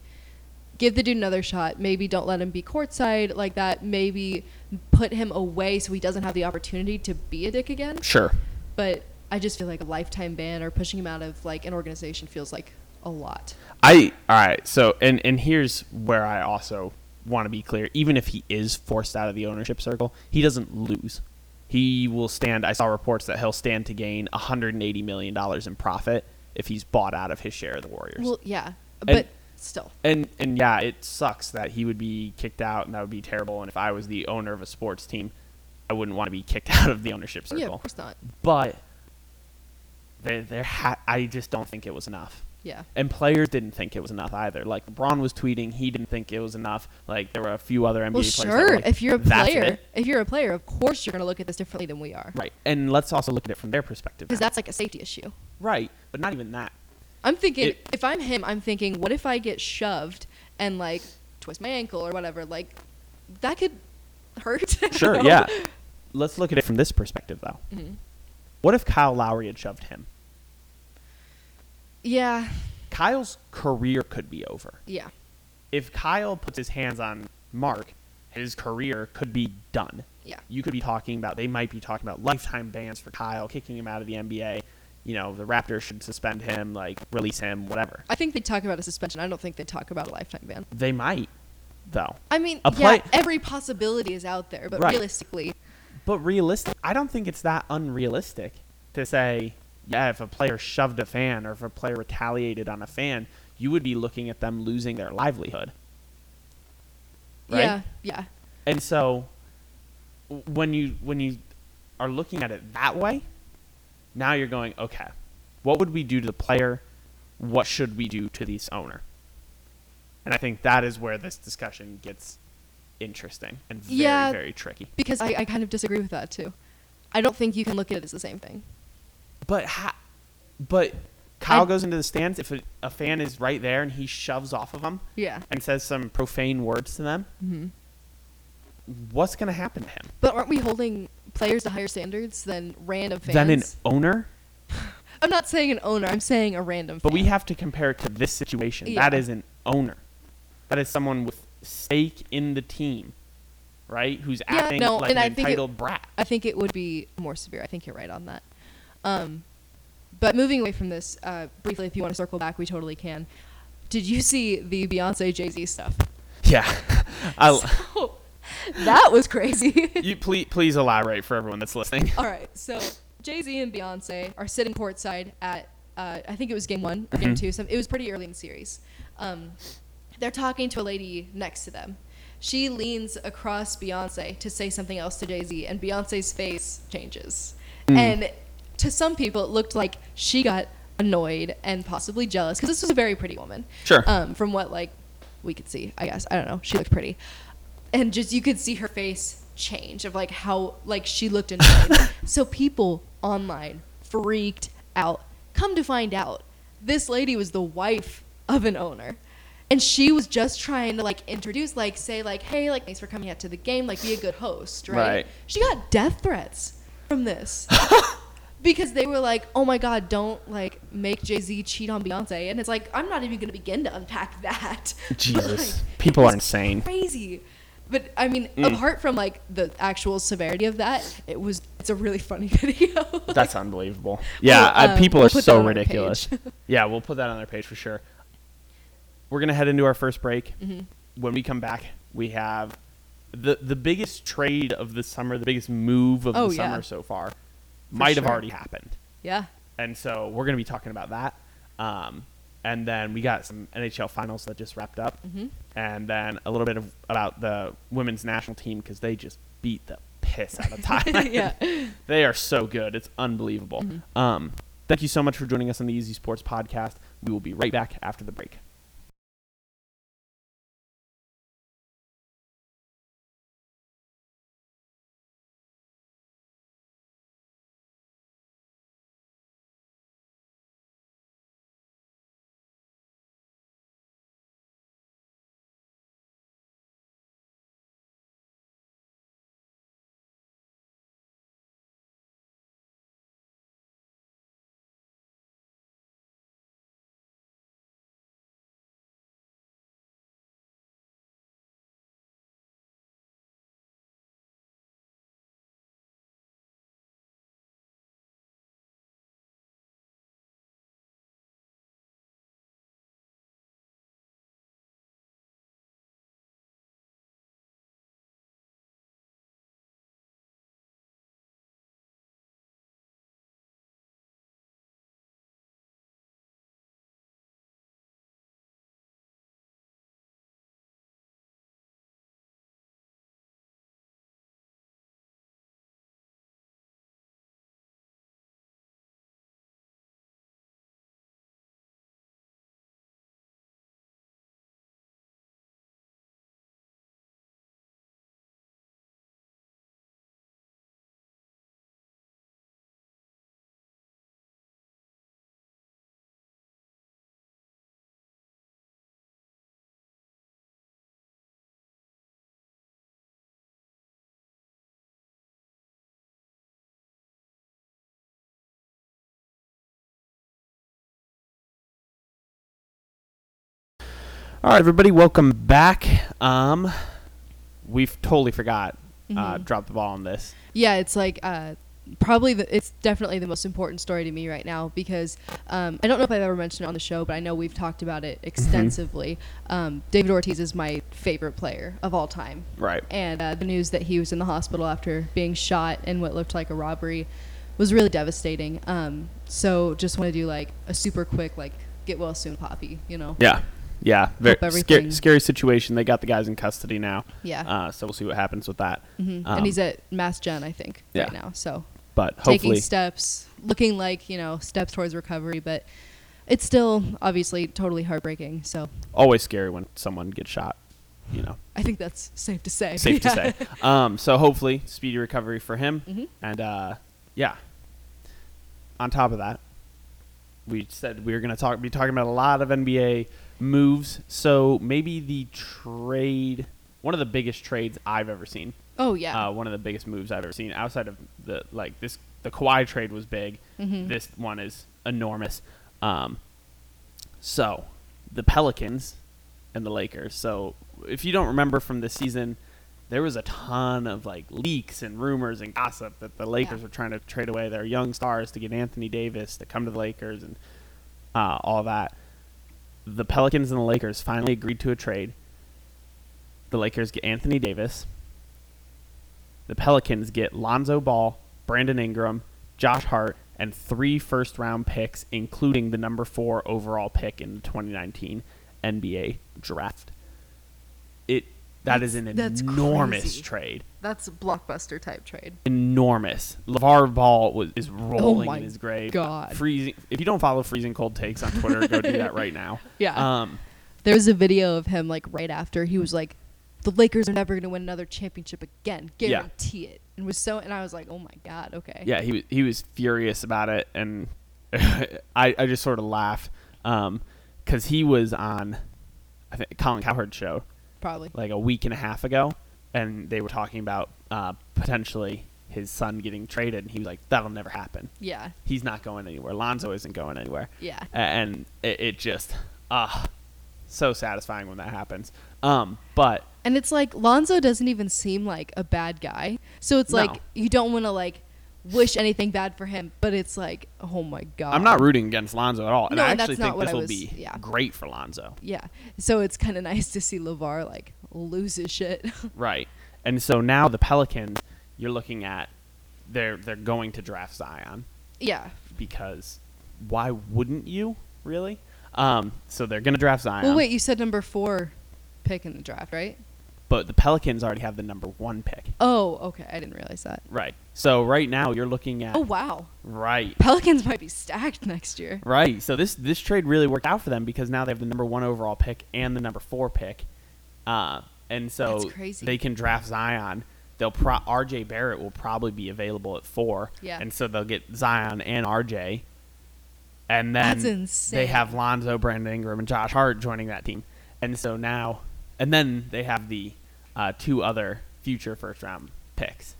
Speaker 2: give the dude another shot. Maybe don't let him be courtside like that. Maybe put him away so he doesn't have the opportunity to be a dick again.
Speaker 1: sure
Speaker 2: But I just feel like a lifetime ban or pushing him out of like an organization feels like a lot.
Speaker 1: I all right so and and here's where I also want to be clear even if he is forced out of the ownership circle he doesn't lose he will stand I saw reports that he'll stand to gain 180 million dollars in profit if he's bought out of his share of the Warriors
Speaker 2: Well, yeah,
Speaker 1: And-
Speaker 2: but still.
Speaker 1: And and yeah, it sucks that he would be kicked out, and that would be terrible. And if I was the owner of a sports team, I wouldn't want to be kicked out of the ownership circle.
Speaker 2: Yeah, of course not.
Speaker 1: But there, there, ha- I just don't think it was enough.
Speaker 2: Yeah.
Speaker 1: And players didn't think it was enough either. Like LeBron was tweeting, he didn't think it was enough. Like there were a few other NBA
Speaker 2: Well,
Speaker 1: players. that were
Speaker 2: sure.
Speaker 1: like,
Speaker 2: if you're a player,
Speaker 1: it."
Speaker 2: if you're a player, of course you're going to look at this differently than we are.
Speaker 1: right? And let's also look at it from their perspective.
Speaker 2: Because that's like a safety issue.
Speaker 1: right, but not even that.
Speaker 2: I'm thinking,
Speaker 1: It-
Speaker 2: if I'm him, I'm thinking, what if I get shoved and like twist my ankle or whatever? Like, that could hurt.
Speaker 1: Sure, yeah. Let's look at it from this perspective, though.
Speaker 2: Mhm.
Speaker 1: What if Kyle Lowry had shoved him?
Speaker 2: Yeah.
Speaker 1: Kyle's career could be over.
Speaker 2: Yeah.
Speaker 1: if Kyle puts his hands on Mark, his career could be done.
Speaker 2: Yeah.
Speaker 1: You could be talking about they might be talking about lifetime bans for Kyle, kicking him out of the NBA. You know, the Raptors should suspend him, like release him, whatever.
Speaker 2: I think they talk about a suspension. I don't think they talk about a lifetime ban.
Speaker 1: They might, though.
Speaker 2: I mean,
Speaker 1: A play-
Speaker 2: yeah, every possibility is out there, but
Speaker 1: Right.
Speaker 2: realistically,
Speaker 1: But realistic, I don't think it's that unrealistic to say, yeah, if a player shoved a fan or if a player retaliated on a fan, you would be looking at them losing their livelihood. Right?
Speaker 2: Yeah, yeah.
Speaker 1: And so when you when you are looking at it that way, now you're going, okay, what would we do to the player? What should we do to this owner? And I think that is where this discussion gets interesting and very,
Speaker 2: Yeah.
Speaker 1: very tricky.
Speaker 2: Because I, I kind of disagree with that too. I don't think you can look at it as the same thing.
Speaker 1: But ha- but Kyle
Speaker 2: I-
Speaker 1: goes into the stands if a, a fan is right there and he shoves off of them
Speaker 2: Yeah.
Speaker 1: and says some profane words to them.
Speaker 2: hmm
Speaker 1: What's going to happen to him?
Speaker 2: But aren't we holding players to higher standards than random fans?
Speaker 1: Than an owner
Speaker 2: I'm not saying an owner. I'm saying a random.
Speaker 1: But
Speaker 2: fan.
Speaker 1: we have to compare it to this situation.
Speaker 2: Yeah.
Speaker 1: That is an owner. That is someone with stake in the team, right? Who's
Speaker 2: Yeah,
Speaker 1: acting
Speaker 2: no,
Speaker 1: like
Speaker 2: and
Speaker 1: an
Speaker 2: I think it-
Speaker 1: entitled brat.
Speaker 2: I think it would be more severe. I think you're right on that. Um, but moving away from this, uh, briefly, if you want to circle back, we totally can. Did you see the Beyonce Jay Z stuff?
Speaker 1: Yeah. I,
Speaker 2: Oh, that was crazy.
Speaker 1: you please please elaborate for everyone that's listening.
Speaker 2: All right, so Jay Z and Beyonce are sitting courtside at uh, I think it was game one or game
Speaker 1: Mhm.
Speaker 2: two. Some it was pretty early in the series. Um, they're talking to a lady next to them. She leans across Beyonce to say something else to Jay Z, and Beyonce's face changes.
Speaker 1: Mm.
Speaker 2: And to some people, it looked like she got annoyed and possibly jealous because this was a very pretty woman.
Speaker 1: Sure.
Speaker 2: Um, from what like we could see, I guess I don't know. She looked pretty, and just you could see her face change of like how like she looked annoyed. so people online freaked out. Come to find out, this lady was the wife of an owner. And she was just trying to like introduce, like say, like, hey, like thanks for coming out to the game, like be a good host, right?
Speaker 1: Right.
Speaker 2: She got death threats from this. because they were like, "Oh my God, don't like make Jay Z cheat on Beyonce," and it's like I'm not even gonna begin to unpack that.
Speaker 1: Jesus.
Speaker 2: like,
Speaker 1: People are insane.
Speaker 2: Crazy. But I mean,
Speaker 1: Mm.
Speaker 2: apart from like the actual severity of that, it was it's a really funny video.
Speaker 1: That's unbelievable. Yeah,
Speaker 2: We'll, um,
Speaker 1: people
Speaker 2: we'll
Speaker 1: are so ridiculous. yeah, we'll put that on their page for sure. We're gonna head into our first break.
Speaker 2: Mhm.
Speaker 1: When we come back, we have the the biggest trade of the summer, the biggest move of
Speaker 2: Oh,
Speaker 1: the
Speaker 2: yeah.
Speaker 1: summer so far, might have already happened.
Speaker 2: yeah.
Speaker 1: and so we're going to be talking about that. Um, and then we got some NHL finals that just wrapped up,
Speaker 2: Mhm.
Speaker 1: and then a little bit of about the women's national team because they just beat the piss out of Thailand.
Speaker 2: Yeah.
Speaker 1: they are so good; it's unbelievable.
Speaker 2: Mhm.
Speaker 1: Um, thank you so much for joining us on the Easy Sports Podcast. We will be right back after the break. All right, everybody, welcome back. Um, we've totally forgot uh,
Speaker 2: Mhm.
Speaker 1: dropped the ball on this.
Speaker 2: Yeah, it's like uh, probably the, it's definitely the most important story to me right now because um, I don't know if I've ever mentioned it on the show, but I know we've talked about it extensively. Um, David Ortiz is my favorite player of all time,
Speaker 1: Right.
Speaker 2: and uh, the news that he was in the hospital after being shot in what looked like a robbery was really devastating. Um, so just want to do like a super quick like get well soon, Papi. You know?
Speaker 1: Yeah. Yeah. Very scary, scary situation. They got the guys in custody now.
Speaker 2: Yeah.
Speaker 1: Uh, so we'll see what happens with that.
Speaker 2: hmm
Speaker 1: um,
Speaker 2: and he's at Mass Gen, I think,
Speaker 1: yeah.
Speaker 2: right now. So
Speaker 1: But
Speaker 2: taking steps, looking like you know steps towards recovery, but it's still obviously totally heartbreaking. So
Speaker 1: always scary when someone gets shot. You know,
Speaker 2: I think that's safe to say.
Speaker 1: safe
Speaker 2: Yeah.
Speaker 1: to say. Um, so hopefully, speedy recovery for him.
Speaker 2: Mhm.
Speaker 1: And uh, yeah. On top of that, we said we were going to talk, be talking about a lot of NBA moves. So maybe the trade, one of the biggest trades I've ever seen.
Speaker 2: Oh yeah.
Speaker 1: Uh, one of the biggest moves I've ever seen outside of the like this. The Kawhi trade was big.
Speaker 2: Mhm.
Speaker 1: This one is enormous. Um, so the Pelicans and the Lakers. So if you don't remember from this season, there was a ton of like leaks and rumors and gossip that the Lakers
Speaker 2: Yeah.
Speaker 1: were trying to trade away their young stars to get Anthony Davis to come to the Lakers and uh, all that. The Pelicans and the Lakers finally agreed to a trade. The Lakers get Anthony Davis. The Pelicans get Lonzo Ball, Brandon Ingram, Josh Hart, and three first round picks, including the number four overall pick in the 2019 NBA draft. It that is
Speaker 2: That's-
Speaker 1: an
Speaker 2: that's
Speaker 1: enormous
Speaker 2: crazy.
Speaker 1: trade.
Speaker 2: that's a blockbuster type trade.
Speaker 1: Enormous. LeVar Ball was, is rolling
Speaker 2: Oh
Speaker 1: in his grave.
Speaker 2: God.
Speaker 1: Freezing. If you don't follow Freezing Cold Takes on Twitter, go do that right now.
Speaker 2: Yeah.
Speaker 1: Um,
Speaker 2: There was a video of him like right after he was like, "The Lakers are never going to win another championship again,
Speaker 1: Yeah.
Speaker 2: guarantee it." And was so, and I was like, "Oh my god, okay."
Speaker 1: yeah, he was he was furious about it, and I I just sort of laughed because he was on I think Colin Cowherd's show
Speaker 2: probably.
Speaker 1: like a week and a half ago, and they were talking about uh, potentially his son getting traded, and he was like, "That'll never happen.
Speaker 2: Yeah,
Speaker 1: He's not going anywhere. Lonzo isn't going anywhere."
Speaker 2: yeah.
Speaker 1: And it, it just ah so satisfying when that happens. Um, but
Speaker 2: And it's like Lonzo doesn't even seem like a bad guy. So it's
Speaker 1: No.
Speaker 2: like you don't want to like wish anything bad for him, but it's like, oh my god.
Speaker 1: I'm not rooting against Lonzo at all, and
Speaker 2: No,
Speaker 1: I
Speaker 2: and
Speaker 1: actually
Speaker 2: that's not
Speaker 1: think
Speaker 2: what
Speaker 1: this will
Speaker 2: was-
Speaker 1: be
Speaker 2: yeah.
Speaker 1: great for Lonzo.
Speaker 2: Yeah. So it's kind of nice to see LeVar like lose his shit.
Speaker 1: Right. And so now the Pelicans, you're looking at they're they're going to draft Zion
Speaker 2: yeah.
Speaker 1: because why wouldn't you really? Um, so they're going to draft Zion.
Speaker 2: Well, wait, you said number 4 pick in the draft, right?
Speaker 1: But the Pelicans already have the number one pick.
Speaker 2: Oh, okay. I didn't realize that.
Speaker 1: Right. So right now you're looking at
Speaker 2: Oh, wow.
Speaker 1: right.
Speaker 2: Pelicans might be stacked next year.
Speaker 1: Right. So this this trade really worked out for them because now they have the number one overall pick and the number four pick, uh, and so
Speaker 2: That's crazy.
Speaker 1: they can draft Zion. They'll pro- RJ Barrett will probably be available at four,
Speaker 2: Yeah.
Speaker 1: and so they'll get Zion and RJ, and then
Speaker 2: That's insane.
Speaker 1: they have Lonzo, Brandon Ingram, and Josh Hart joining that team, and so now, and then they have the uh, two other future first round picks.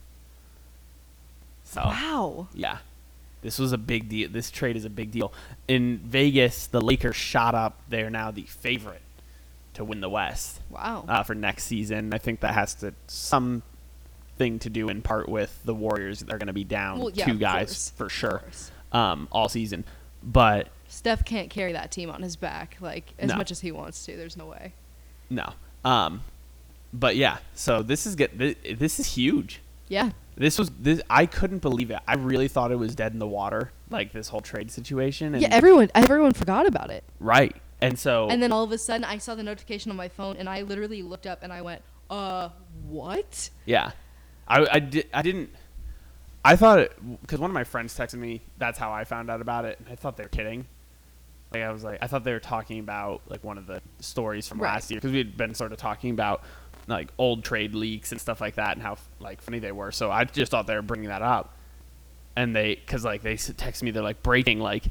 Speaker 1: So
Speaker 2: Wow.
Speaker 1: yeah. This was a big deal. This trade is a big deal. In Vegas, the Lakers shot up. They are now the favorite to win the West
Speaker 2: Wow.
Speaker 1: uh, for next season. I think that has to something to do in part with the Warriors. They're going to be down
Speaker 2: Well, yeah,
Speaker 1: two guys
Speaker 2: course.
Speaker 1: for sure um, all season. But
Speaker 2: Steph can't carry that team on his back like as
Speaker 1: No.
Speaker 2: much as he wants to. There's no way.
Speaker 1: no. Um, but yeah. So this is get this, is huge.
Speaker 2: Yeah.
Speaker 1: This was this. I couldn't believe it. I really thought it was dead in the water, like this whole trade situation. And
Speaker 2: Yeah, everyone everyone forgot about it.
Speaker 1: right. And so
Speaker 2: And then all of a sudden I saw the notification on my phone and I literally looked up and I went, "Uh, what?"
Speaker 1: Yeah, I I, di- I didn't. I thought it because one of my friends texted me. That's how I found out about it. And I thought they were kidding. Like I was like, I thought they were talking about like one of the stories from
Speaker 2: Right.
Speaker 1: last year because we had been sort of talking about like old trade leaks and stuff like that and how like funny they were. So I just thought they were bringing that up. And they, because like they texted me, they're like breaking like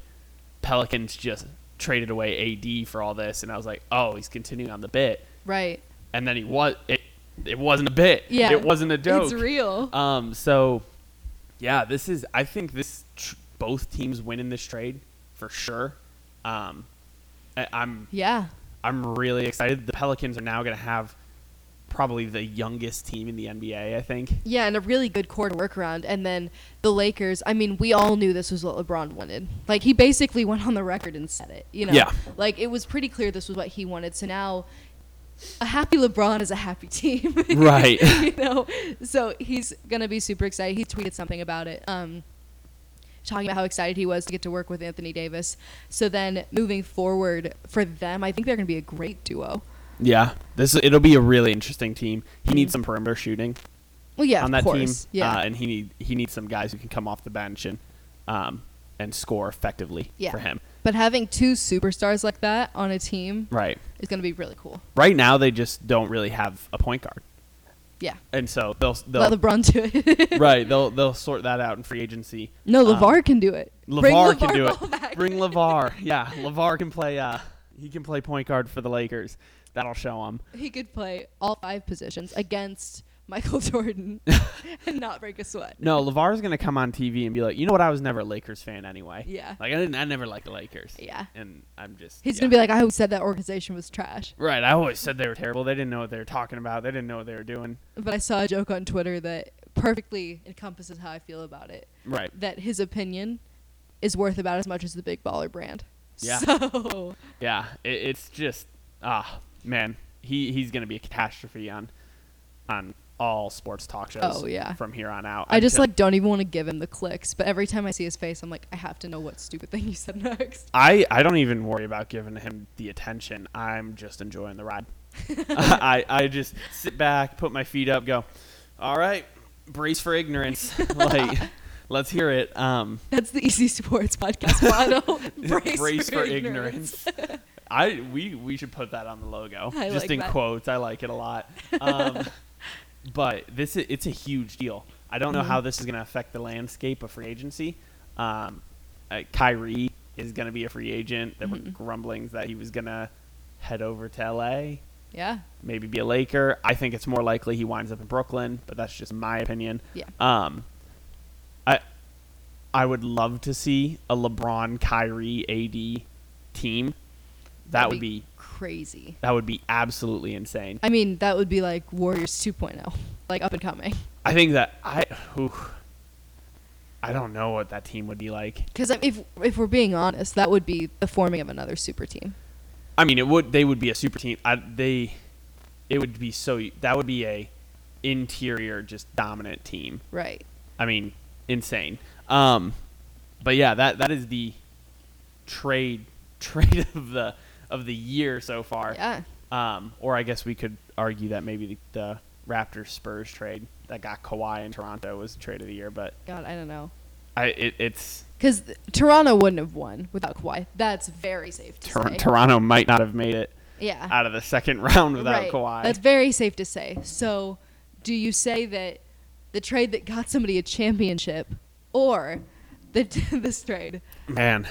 Speaker 1: Pelicans just traded away AD for all this, and I was like, oh, he's continuing on the bit
Speaker 2: Right.
Speaker 1: and then he was it. It wasn't a bit.
Speaker 2: Yeah.
Speaker 1: it wasn't a joke.
Speaker 2: It's real.
Speaker 1: Um. So, yeah, this is. I think this tr- both teams win in this trade for sure. Um, I, I'm
Speaker 2: yeah.
Speaker 1: I'm really excited. The Pelicans are now going to have probably the youngest team in the NBA. I think.
Speaker 2: Yeah, and a really good core to work around. And then the Lakers, I mean, we all knew this was what LeBron wanted. Like, he basically went on the record and said it, you know?
Speaker 1: Yeah.
Speaker 2: Like, it was pretty clear this was what he wanted. So now, a happy LeBron is a happy team.
Speaker 1: Right.
Speaker 2: you know? So he's going to be super excited. He tweeted something about it. Um, talking about how excited he was to get to work with Anthony Davis. So then moving forward for them, I think they're going to be a great duo.
Speaker 1: Yeah, this it'll be a really interesting team. He needs some perimeter shooting
Speaker 2: Well, yeah,
Speaker 1: on that team,
Speaker 2: Yeah.
Speaker 1: uh, and he need he needs some guys who can come off the bench and um, and score effectively
Speaker 2: Yeah.
Speaker 1: for him.
Speaker 2: but having two superstars like that on a team
Speaker 1: Right.
Speaker 2: is going to be really cool.
Speaker 1: Right now, they just don't really have a point guard,
Speaker 2: Yeah.
Speaker 1: and so they'll they'll
Speaker 2: LeBron do it.
Speaker 1: right they'll they'll sort that out in free agency.
Speaker 2: no,
Speaker 1: Um,
Speaker 2: LeVar can do it. Bring
Speaker 1: Levar can do it.
Speaker 2: back.
Speaker 1: Bring Levar. Yeah, Levar can play. Uh, he can play point guard for the Lakers. That'll show him.
Speaker 2: He could play all five positions against Michael Jordan and not break a sweat.
Speaker 1: No, Levar's gonna come on TV and be like, you know what? I was never a Lakers fan anyway.
Speaker 2: Yeah.
Speaker 1: Like I didn't. I never liked the Lakers.
Speaker 2: Yeah.
Speaker 1: And I'm just.
Speaker 2: He's
Speaker 1: yeah.
Speaker 2: gonna be like, I always said that organization was trash,
Speaker 1: Right. I always said they were terrible. They didn't know what they were talking about. They didn't know what they were doing.
Speaker 2: but I saw a joke on Twitter that perfectly encompasses how I feel about it.
Speaker 1: Right.
Speaker 2: That his opinion is worth about as much as the Big Baller brand.
Speaker 1: Yeah.
Speaker 2: So
Speaker 1: Yeah. It, it's just ah man. He he's gonna be a catastrophe on on all sports talk shows.
Speaker 2: Oh, yeah.
Speaker 1: From here on out.
Speaker 2: I just like don't even want to give him the clicks, but every time I see his face, I'm like, I have to know what stupid thing he said next.
Speaker 1: I, I don't even worry about giving him the attention. I'm just enjoying the ride. I, I just sit back, put my feet up, go, all right, brace for ignorance. like, let's hear it. Um,
Speaker 2: That's the Easy Sports podcast motto. Brace,
Speaker 1: for, ignorance. I we we should put that on the logo,
Speaker 2: I
Speaker 1: just
Speaker 2: like
Speaker 1: in
Speaker 2: that.
Speaker 1: quotes. I like it a lot. Um, but this is, it's a huge deal. I don't know
Speaker 2: Mhm.
Speaker 1: how this is going to affect the landscape of free agency. Um, uh, Kyrie is going to be a free agent. There
Speaker 2: Mhm.
Speaker 1: were grumblings that he was going to head over to LA,
Speaker 2: Yeah.
Speaker 1: maybe be a Laker. I think it's more likely he winds up in Brooklyn, but that's just my opinion.
Speaker 2: Yeah.
Speaker 1: Um, I I would love to see a LeBron, Kyrie, AD team. That
Speaker 2: That'd
Speaker 1: would be
Speaker 2: crazy.
Speaker 1: that would be absolutely insane.
Speaker 2: I mean, that would be like Warriors 2.0, like up and coming.
Speaker 1: I think that I I don't know what that team would be like.
Speaker 2: Because if if we're being honest, that would be the forming of another super team.
Speaker 1: I mean, it would they would be a super team. I, they it would be so that would be a interior just dominant team.
Speaker 2: Right.
Speaker 1: I mean, insane. Um, but yeah, that that is the trade trade of the of the year so far.
Speaker 2: Yeah.
Speaker 1: Um, or I guess we could argue that maybe the, the Raptors Spurs trade that got Kawhi in Toronto was the trade of the year. But
Speaker 2: God, I don't know.
Speaker 1: I it, it's
Speaker 2: Because Toronto wouldn't have won without Kawhi. That's very safe to
Speaker 1: Tor-
Speaker 2: say.
Speaker 1: Toronto might not have made it
Speaker 2: yeah.
Speaker 1: out of the second round without
Speaker 2: right.
Speaker 1: Kawhi.
Speaker 2: That's very safe to say. So, do you say that the trade that got somebody a championship, or the this trade?
Speaker 1: Man,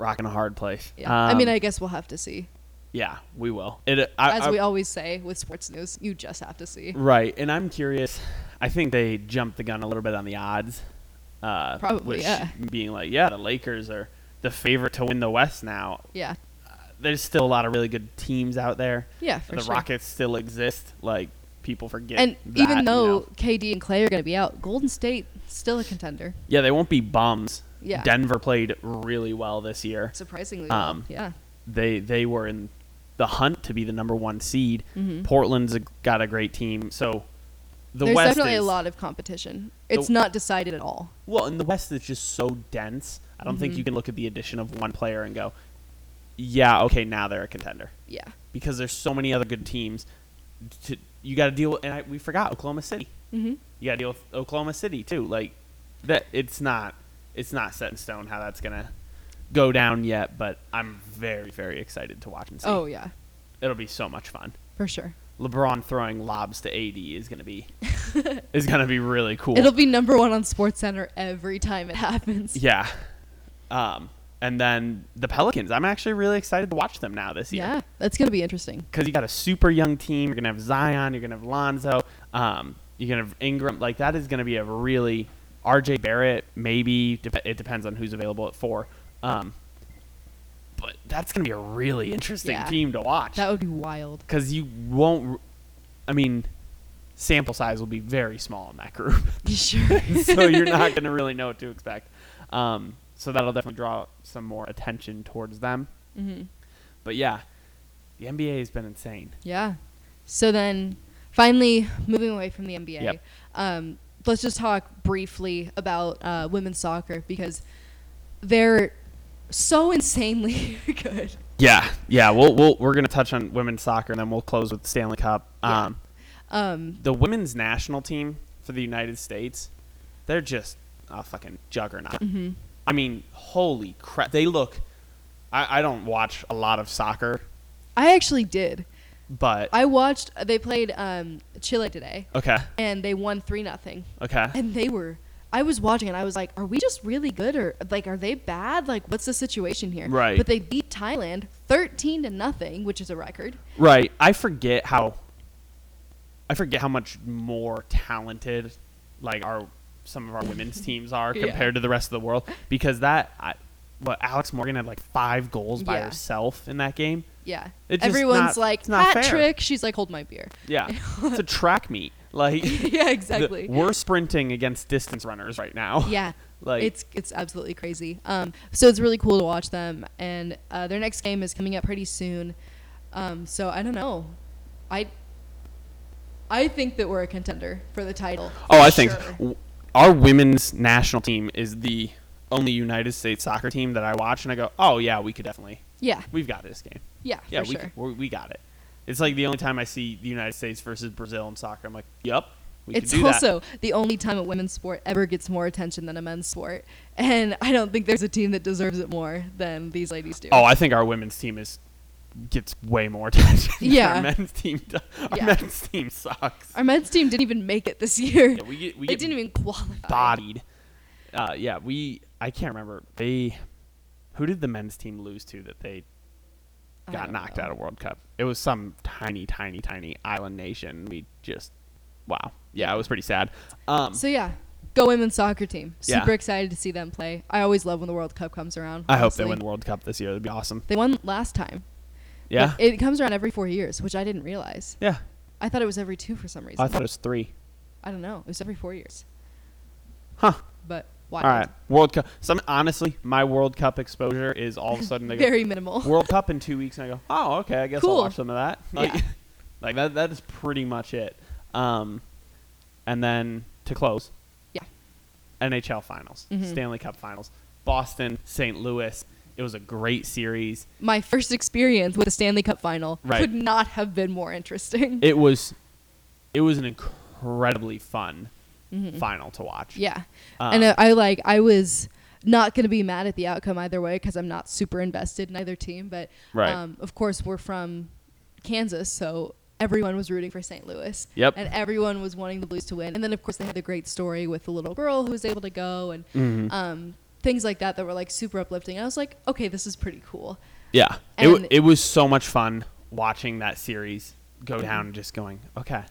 Speaker 1: rocking a hard place.
Speaker 2: Yeah. I mean,
Speaker 1: Um,
Speaker 2: I guess we'll have to see.
Speaker 1: yeah, we will. It I,
Speaker 2: As
Speaker 1: I-
Speaker 2: we always say with sports news, you just have to see.
Speaker 1: Right, and I'm curious. I think they jumped the gun a little bit on the odds. Uh,
Speaker 2: Probably,
Speaker 1: which
Speaker 2: yeah.
Speaker 1: Being like, yeah, the Lakers are the favorite to win the West now.
Speaker 2: Yeah.
Speaker 1: There's still a lot of really good teams out there.
Speaker 2: Yeah, for sure.
Speaker 1: the
Speaker 2: sure.
Speaker 1: Rockets still exist. Like people forget.
Speaker 2: And
Speaker 1: that,
Speaker 2: even
Speaker 1: you
Speaker 2: though
Speaker 1: know.
Speaker 2: KD and Klay are going to be out, Golden State still a contender.
Speaker 1: yeah, they won't be bums.
Speaker 2: Yeah.
Speaker 1: Denver played really well this year.
Speaker 2: Surprisingly,
Speaker 1: Um,
Speaker 2: well. yeah.
Speaker 1: They they were in the hunt to be the number one seed.
Speaker 2: Mhm.
Speaker 1: Portland's a, got a great team. So the
Speaker 2: There's
Speaker 1: West
Speaker 2: definitely
Speaker 1: is,
Speaker 2: a lot of competition. It's
Speaker 1: The-
Speaker 2: not decided at all.
Speaker 1: Well, in the West, it's just so dense. I don't think
Speaker 2: Mhm.
Speaker 1: you can look at the addition of one player and go, "Yeah, okay, now they're a contender,"
Speaker 2: Yeah.
Speaker 1: because there's so many other good teams. To, you got to deal with, and I, we forgot Oklahoma City.
Speaker 2: hmm
Speaker 1: You got to deal with Oklahoma City too. Like that, it's not, it's not set in stone how that's gonna go down yet. But I'm very, very excited to watch and see.
Speaker 2: Oh yeah,
Speaker 1: it'll be so much fun.
Speaker 2: for sure.
Speaker 1: LeBron throwing lobs to AD is gonna be is gonna be really cool.
Speaker 2: It'll be number one on Sports Center every time it happens.
Speaker 1: Yeah. Um, and then the Pelicans. I'm actually really excited to watch them now this year.
Speaker 2: Yeah, that's gonna be interesting.
Speaker 1: Because you got a super young team. You're gonna have Zion. You're gonna have Lonzo. Um, you're gonna have Ingram. Like that is gonna be a really R.J. Barrett. Maybe it depends on who's available at four. Um, but that's gonna be a really interesting
Speaker 2: Yeah.
Speaker 1: team to watch.
Speaker 2: That would be wild.
Speaker 1: Because you won't. I mean, sample size will be very small in that group,
Speaker 2: sure.
Speaker 1: so you're not going to really know what to expect. Um, so that'll definitely draw some more attention towards them.
Speaker 2: hmm
Speaker 1: But yeah, the NBA has been insane.
Speaker 2: Yeah. So then, finally, moving away from the NBA,
Speaker 1: Yep.
Speaker 2: um, let's just talk briefly about uh, women's soccer because they're so insanely good.
Speaker 1: Yeah, yeah. We'll, we'll we're gonna touch on women's soccer, and then we'll close with the Stanley Cup.
Speaker 2: Yeah.
Speaker 1: Um,
Speaker 2: Um,
Speaker 1: the women's national team for the United States, they're just a fucking juggernaut.
Speaker 2: mhm.
Speaker 1: I mean, holy crap! They look. I, I don't watch a lot of soccer,
Speaker 2: I actually did.
Speaker 1: But
Speaker 2: I watched. They played um, Chile today,
Speaker 1: okay,
Speaker 2: and they won three nothing.
Speaker 1: okay.
Speaker 2: And they were. I was watching and I was like, are we just really good or like are they bad? Like what's the situation here?
Speaker 1: Right.
Speaker 2: But they beat Thailand 13 to nothing, which is a record.
Speaker 1: Right. I forget how. I forget how much more talented, like our some of our women's teams are
Speaker 2: Yeah.
Speaker 1: compared to the rest of the world. Because that, I, what Alex Morgan had like five goals by
Speaker 2: Yeah.
Speaker 1: herself in that game.
Speaker 2: Yeah.
Speaker 1: It's
Speaker 2: Everyone's
Speaker 1: not-
Speaker 2: like
Speaker 1: it's not
Speaker 2: hat
Speaker 1: fair."
Speaker 2: trick. She's like hold my beer.
Speaker 1: Yeah, it's a track meet. Like
Speaker 2: yeah,
Speaker 1: the-
Speaker 2: exactly.
Speaker 1: we're sprinting against distance runners right now.
Speaker 2: yeah.
Speaker 1: like
Speaker 2: it's it's absolutely crazy. Um, so it's really cool to watch them, and uh, their next game is coming up pretty soon. Um, so I don't know. I I think that we're a contender for the title.
Speaker 1: Oh, I think
Speaker 2: sure.
Speaker 1: w- our women's national team is the only United States soccer team that I watch and I go, oh yeah, we could definitely,
Speaker 2: Yeah.
Speaker 1: we've got this game.
Speaker 2: Yeah.
Speaker 1: Yeah,
Speaker 2: for
Speaker 1: we,
Speaker 2: sure.
Speaker 1: we we got it. It's like the only time I see the United States versus Brazil in soccer. I'm like, yep. we
Speaker 2: it's
Speaker 1: can do
Speaker 2: also the only time a women's sport ever gets more attention than a men's sport, and I don't think there's a team that deserves it more than these ladies do.
Speaker 1: Oh, I think our women's team is gets way more attention. than
Speaker 2: Yeah.
Speaker 1: our men's team. does. Our
Speaker 2: Yeah.
Speaker 1: men's team sucks.
Speaker 2: Our men's team didn't even make it this year.
Speaker 1: Yeah, we get we
Speaker 2: they didn't even qualify.
Speaker 1: bodied. Uh, yeah, we. I can't remember. They. Who did the men's team lose to that they got knocked
Speaker 2: know.
Speaker 1: out of World Cup? It was some tiny, tiny, tiny island nation. We just. Wow. Yeah, it was pretty sad. Um,
Speaker 2: So yeah, go women's soccer team.
Speaker 1: Yeah.
Speaker 2: Super excited to see them play. I always love when the World Cup comes around.
Speaker 1: I hope they win the World Cup this year. That'd be awesome.
Speaker 2: They won last time.
Speaker 1: Yeah.
Speaker 2: But it comes around every four years, which I didn't realize.
Speaker 1: yeah.
Speaker 2: I thought it was every two for some reason.
Speaker 1: I thought it was three.
Speaker 2: I don't know. It was every four years.
Speaker 1: Huh.
Speaker 2: But why?
Speaker 1: All right. World Cup. Some honestly, my World Cup exposure is all of a sudden they go
Speaker 2: Very minimal.
Speaker 1: World Cup in two weeks, and I go, oh, okay, I guess
Speaker 2: Cool.
Speaker 1: I'll watch some of that. Like,
Speaker 2: Yeah.
Speaker 1: like that. That is pretty much it. Um, and then to close,
Speaker 2: Yeah.
Speaker 1: NHL Finals,
Speaker 2: Mhm.
Speaker 1: Stanley Cup Finals, Boston, St. Louis. It was a great series.
Speaker 2: My first experience with a Stanley Cup final
Speaker 1: Right.
Speaker 2: could not have been more interesting.
Speaker 1: It was, it was an incredibly fun
Speaker 2: Mhm.
Speaker 1: final to watch.
Speaker 2: Yeah.
Speaker 1: Um,
Speaker 2: and uh, I like I was not going to be mad at the outcome either way because I'm not super invested in either team. But
Speaker 1: Right.
Speaker 2: um, of course, we're from Kansas, so everyone was rooting for St. Louis.
Speaker 1: Yep.
Speaker 2: And everyone was wanting the Blues to win. And then, of course, they had the great story with the little girl who was able to go and
Speaker 1: Mhm.
Speaker 2: um, things like that that were like super uplifting. I was like, okay, this is pretty cool.
Speaker 1: Yeah, it, w- it was so much fun watching that series go
Speaker 2: Mm-hmm.
Speaker 1: down and just going, okay,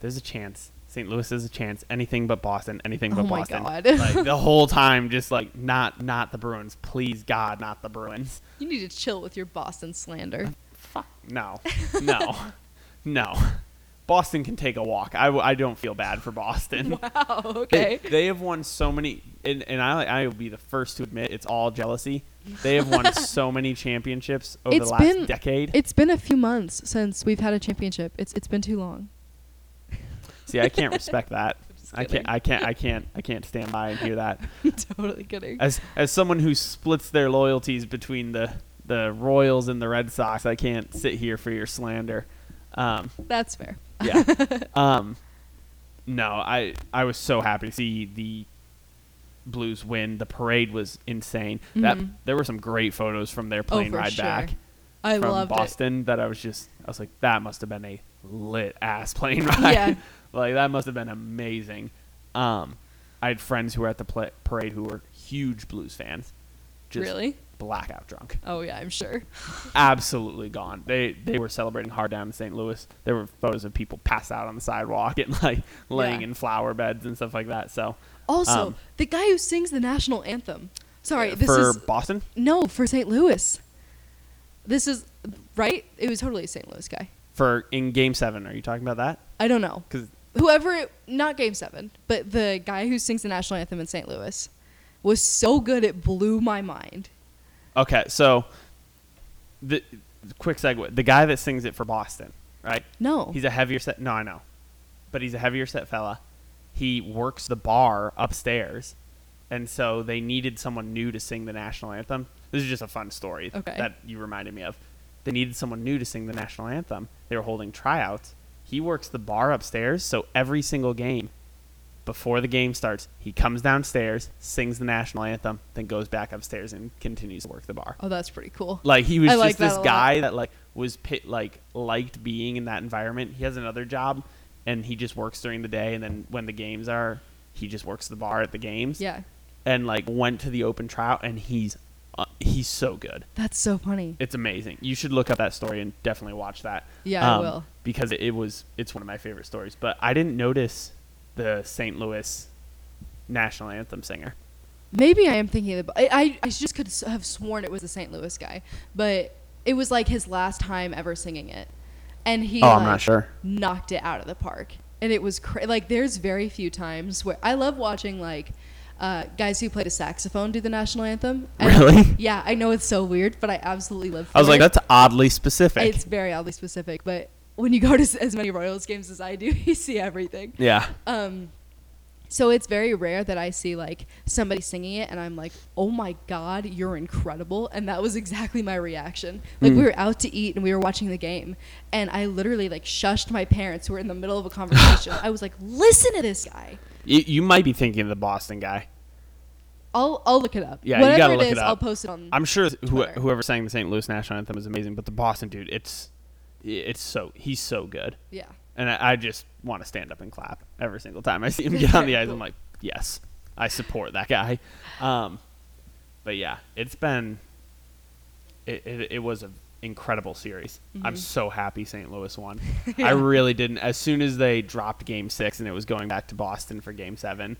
Speaker 1: there's a chance. St. Louis is a chance. Anything but Boston. Anything but
Speaker 2: Oh my
Speaker 1: Boston.
Speaker 2: God.
Speaker 1: like the whole time, just like not not the Bruins. Please God, not the Bruins.
Speaker 2: You need to chill with your Boston slander.
Speaker 1: Uh, fuck no, no, no. Boston can take a walk. I, I don't feel bad for Boston.
Speaker 2: Wow.
Speaker 1: They,
Speaker 2: Okay.
Speaker 1: they have won so many, and, and I I will be the first to admit it's all jealousy. They have won so many championships over
Speaker 2: It's
Speaker 1: the last
Speaker 2: been-
Speaker 1: decade.
Speaker 2: It's been a few months since we've had a championship. It's it's been too long.
Speaker 1: See, I can't respect that. I can't. I can't. I can't. I can't stand by and hear that.
Speaker 2: totally kidding.
Speaker 1: As as someone who splits their loyalties between the the Royals and the Red Sox, I can't sit here for your slander. Um,
Speaker 2: That's fair.
Speaker 1: yeah. um, no, I I was so happy to see the Blues win. The parade was insane. That
Speaker 2: Mhm.
Speaker 1: there were some great photos from their plane
Speaker 2: for
Speaker 1: ride
Speaker 2: sure.
Speaker 1: back
Speaker 2: I
Speaker 1: from Boston that I was just I was like that must have been a lit ass plane ride.
Speaker 2: Yeah.
Speaker 1: Like that must have been amazing. Um, I had friends who were at the pla parade who were huge Blues fans. Just
Speaker 2: Really?
Speaker 1: blackout drunk,
Speaker 2: Oh yeah, I'm sure.
Speaker 1: absolutely gone. They they were celebrating hard down in St. Louis. There were photos of people passed out on the sidewalk and like laying
Speaker 2: Yeah.
Speaker 1: in flower beds and stuff like that. So
Speaker 2: Also,
Speaker 1: Um,
Speaker 2: the guy who sings the national anthem. Sorry, this
Speaker 1: for
Speaker 2: is
Speaker 1: Boston,
Speaker 2: no for St. Louis. This is right. It was totally a St. Louis guy.
Speaker 1: for in Game Seven. Are you talking about that?
Speaker 2: I don't know.
Speaker 1: Because
Speaker 2: Whoever, not Game Seven, but the guy who sings the national anthem in St. Louis was so good it blew my mind.
Speaker 1: okay, so the quick segue. The guy that sings it for Boston, right?
Speaker 2: No,
Speaker 1: He's a heavier set. No, I know, but he's a heavier set fella. He works the bar upstairs, and so they needed someone new to sing the national anthem. This is just a fun story
Speaker 2: Okay.
Speaker 1: that you reminded me of. They needed someone new to sing the national anthem. They were holding tryouts. He works the bar upstairs, so every single game, before the game starts, he comes downstairs, sings the national anthem, then goes back upstairs and continues to work the bar.
Speaker 2: oh, that's pretty cool.
Speaker 1: Like he was
Speaker 2: I
Speaker 1: just
Speaker 2: like
Speaker 1: this
Speaker 2: a lot.
Speaker 1: guy that like was pit like liked being in that environment. He has another job, and he just works during the day, and then when the games are, he just works the bar at the games.
Speaker 2: Yeah,
Speaker 1: And like went to the open trial, and he's he's so good.
Speaker 2: that's so funny.
Speaker 1: It's amazing. You should look up that story and definitely watch that.
Speaker 2: Yeah, I
Speaker 1: Um,
Speaker 2: will.
Speaker 1: because it, it was it's one of my favorite stories. But I didn't notice the St. Louis national anthem singer.
Speaker 2: Maybe I am thinking of. I, I I just could have sworn it was the St. Louis guy, but it was like his last time ever singing it, and he.
Speaker 1: Oh, I'm not sure.
Speaker 2: Knocked it out of the park, and it was cra- like there's very few times where I love watching like. Uh, guys who played the saxophone do the national anthem. And-
Speaker 1: Really?
Speaker 2: Yeah, I know it's so weird, but I absolutely live. For
Speaker 1: I was like, that's oddly specific.
Speaker 2: It's very oddly specific, but when you go to as many Royals games as I do, you see everything.
Speaker 1: yeah.
Speaker 2: Um, so it's very rare that I see like somebody singing it and I'm like, "Oh my god, you're incredible!" And that was exactly my reaction. Like we were out to eat and we were watching the game, and I literally like shushed my parents who were in the middle of a conversation. I was like, "Listen to this guy."
Speaker 1: You, you might be thinking of the Boston guy.
Speaker 2: I'll I'll look it up.
Speaker 1: Yeah, you
Speaker 2: Whatever
Speaker 1: gotta look
Speaker 2: is,
Speaker 1: it up.
Speaker 2: I'll post it on.
Speaker 1: I'm sure who,
Speaker 2: Twitter.
Speaker 1: whoever sang the St. Louis national anthem is amazing, but the Boston dude, it's it's so he's so good,
Speaker 2: yeah.
Speaker 1: and I, I just want to stand up and clap every single time I see him get on the ice. I'm like, yes, I support that guy. Um, but yeah, it's been it, it, it was an incredible series. I'm so happy St. Louis won. I
Speaker 2: Mm-hmm.
Speaker 1: Really didn't. As soon as they dropped Game Six and it was going back to Boston for Game Seven.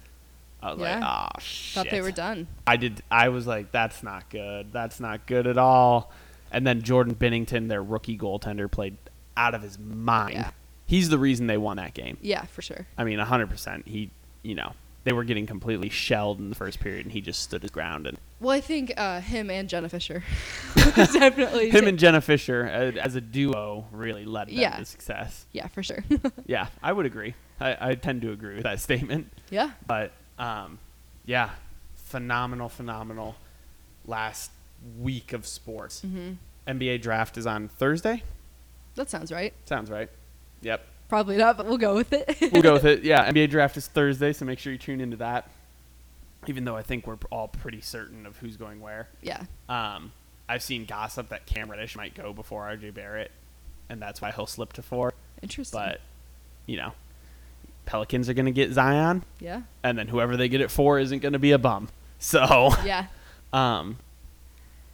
Speaker 1: I was like,
Speaker 2: Yeah.
Speaker 1: oh shit.
Speaker 2: Thought they were done.
Speaker 1: I did. I was like, that's not good. That's not good at all. And then Jordan Binnington, their rookie goaltender, played out of his mind.
Speaker 2: Yeah.
Speaker 1: He's the reason they won that game.
Speaker 2: Yeah, for sure.
Speaker 1: I mean, hundred percent. He, you know, they were getting completely shelled in the first period, and he just stood his ground. And
Speaker 2: Well, I think uh, him and Jenna Fischer definitely.
Speaker 1: him and Jenna Fischer, uh, as a duo, really led them
Speaker 2: Yeah.
Speaker 1: to success.
Speaker 2: yeah, for sure.
Speaker 1: Yeah, I would agree. I, I tend to agree with that statement.
Speaker 2: yeah.
Speaker 1: But um, yeah, phenomenal, phenomenal last week of sports.
Speaker 2: hmm
Speaker 1: NBA draft is on Thursday.
Speaker 2: That sounds right.
Speaker 1: Sounds right. Yep.
Speaker 2: Probably not, but we'll go with it.
Speaker 1: We'll go with it. Yeah, NBA draft is Thursday, so make sure you tune into that. Even though I think we're all pretty certain of who's going where.
Speaker 2: yeah.
Speaker 1: Um, I've seen gossip that Cam Reddish might go before RJ Barrett, and that's why he'll slip to four.
Speaker 2: Interesting.
Speaker 1: But, you know, Pelicans are going to get Zion,
Speaker 2: yeah.
Speaker 1: and then whoever they get at four isn't going to be a bum. So,
Speaker 2: Yeah.
Speaker 1: um,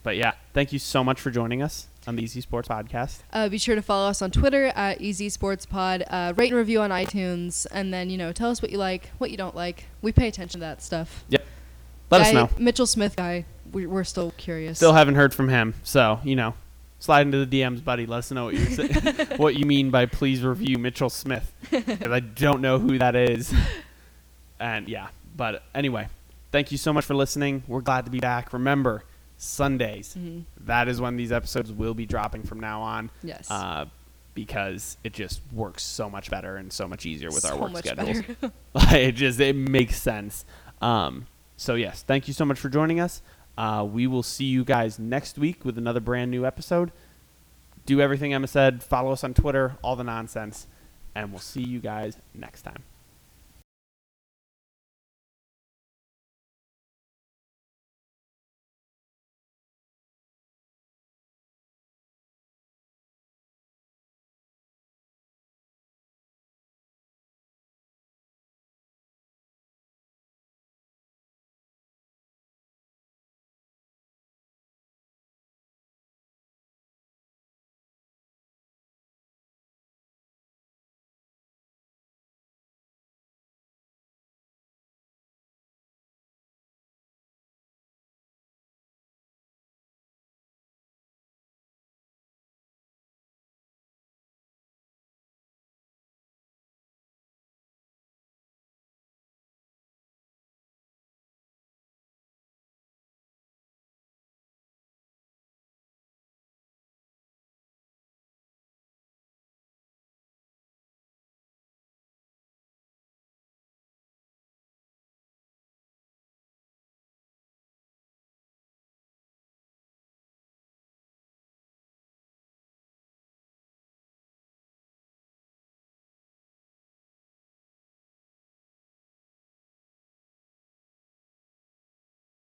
Speaker 1: but yeah, thank you so much for joining us on the Easy Sports Podcast.
Speaker 2: Uh, be sure to follow us on Twitter at Easy Sports Pod. Uh, rate and review on iTunes, and then you know tell us what you like, what you don't like. We pay attention to that stuff.
Speaker 1: Yep. Let us know.
Speaker 2: Mitchell Smith guy. We, we're still curious.
Speaker 1: Still haven't heard from him, so you know, slide into the DMs, buddy. Let us know what you what you mean by please review Mitchell Smith. I don't know who that is. And yeah, but anyway, thank you so much for listening. We're glad to be back. Remember, Sundays.
Speaker 2: Mhm.
Speaker 1: That is when these episodes will be dropping from now on.
Speaker 2: Yes.
Speaker 1: Uh, because it just works so much better and so much easier with
Speaker 2: so
Speaker 1: our work schedules. it just it makes sense. Um, so yes, thank you so much for joining us. Uh, we will see you guys next week with another brand new episode. Do everything Emma said. Follow us on Twitter, all the nonsense, and we'll see you guys next time.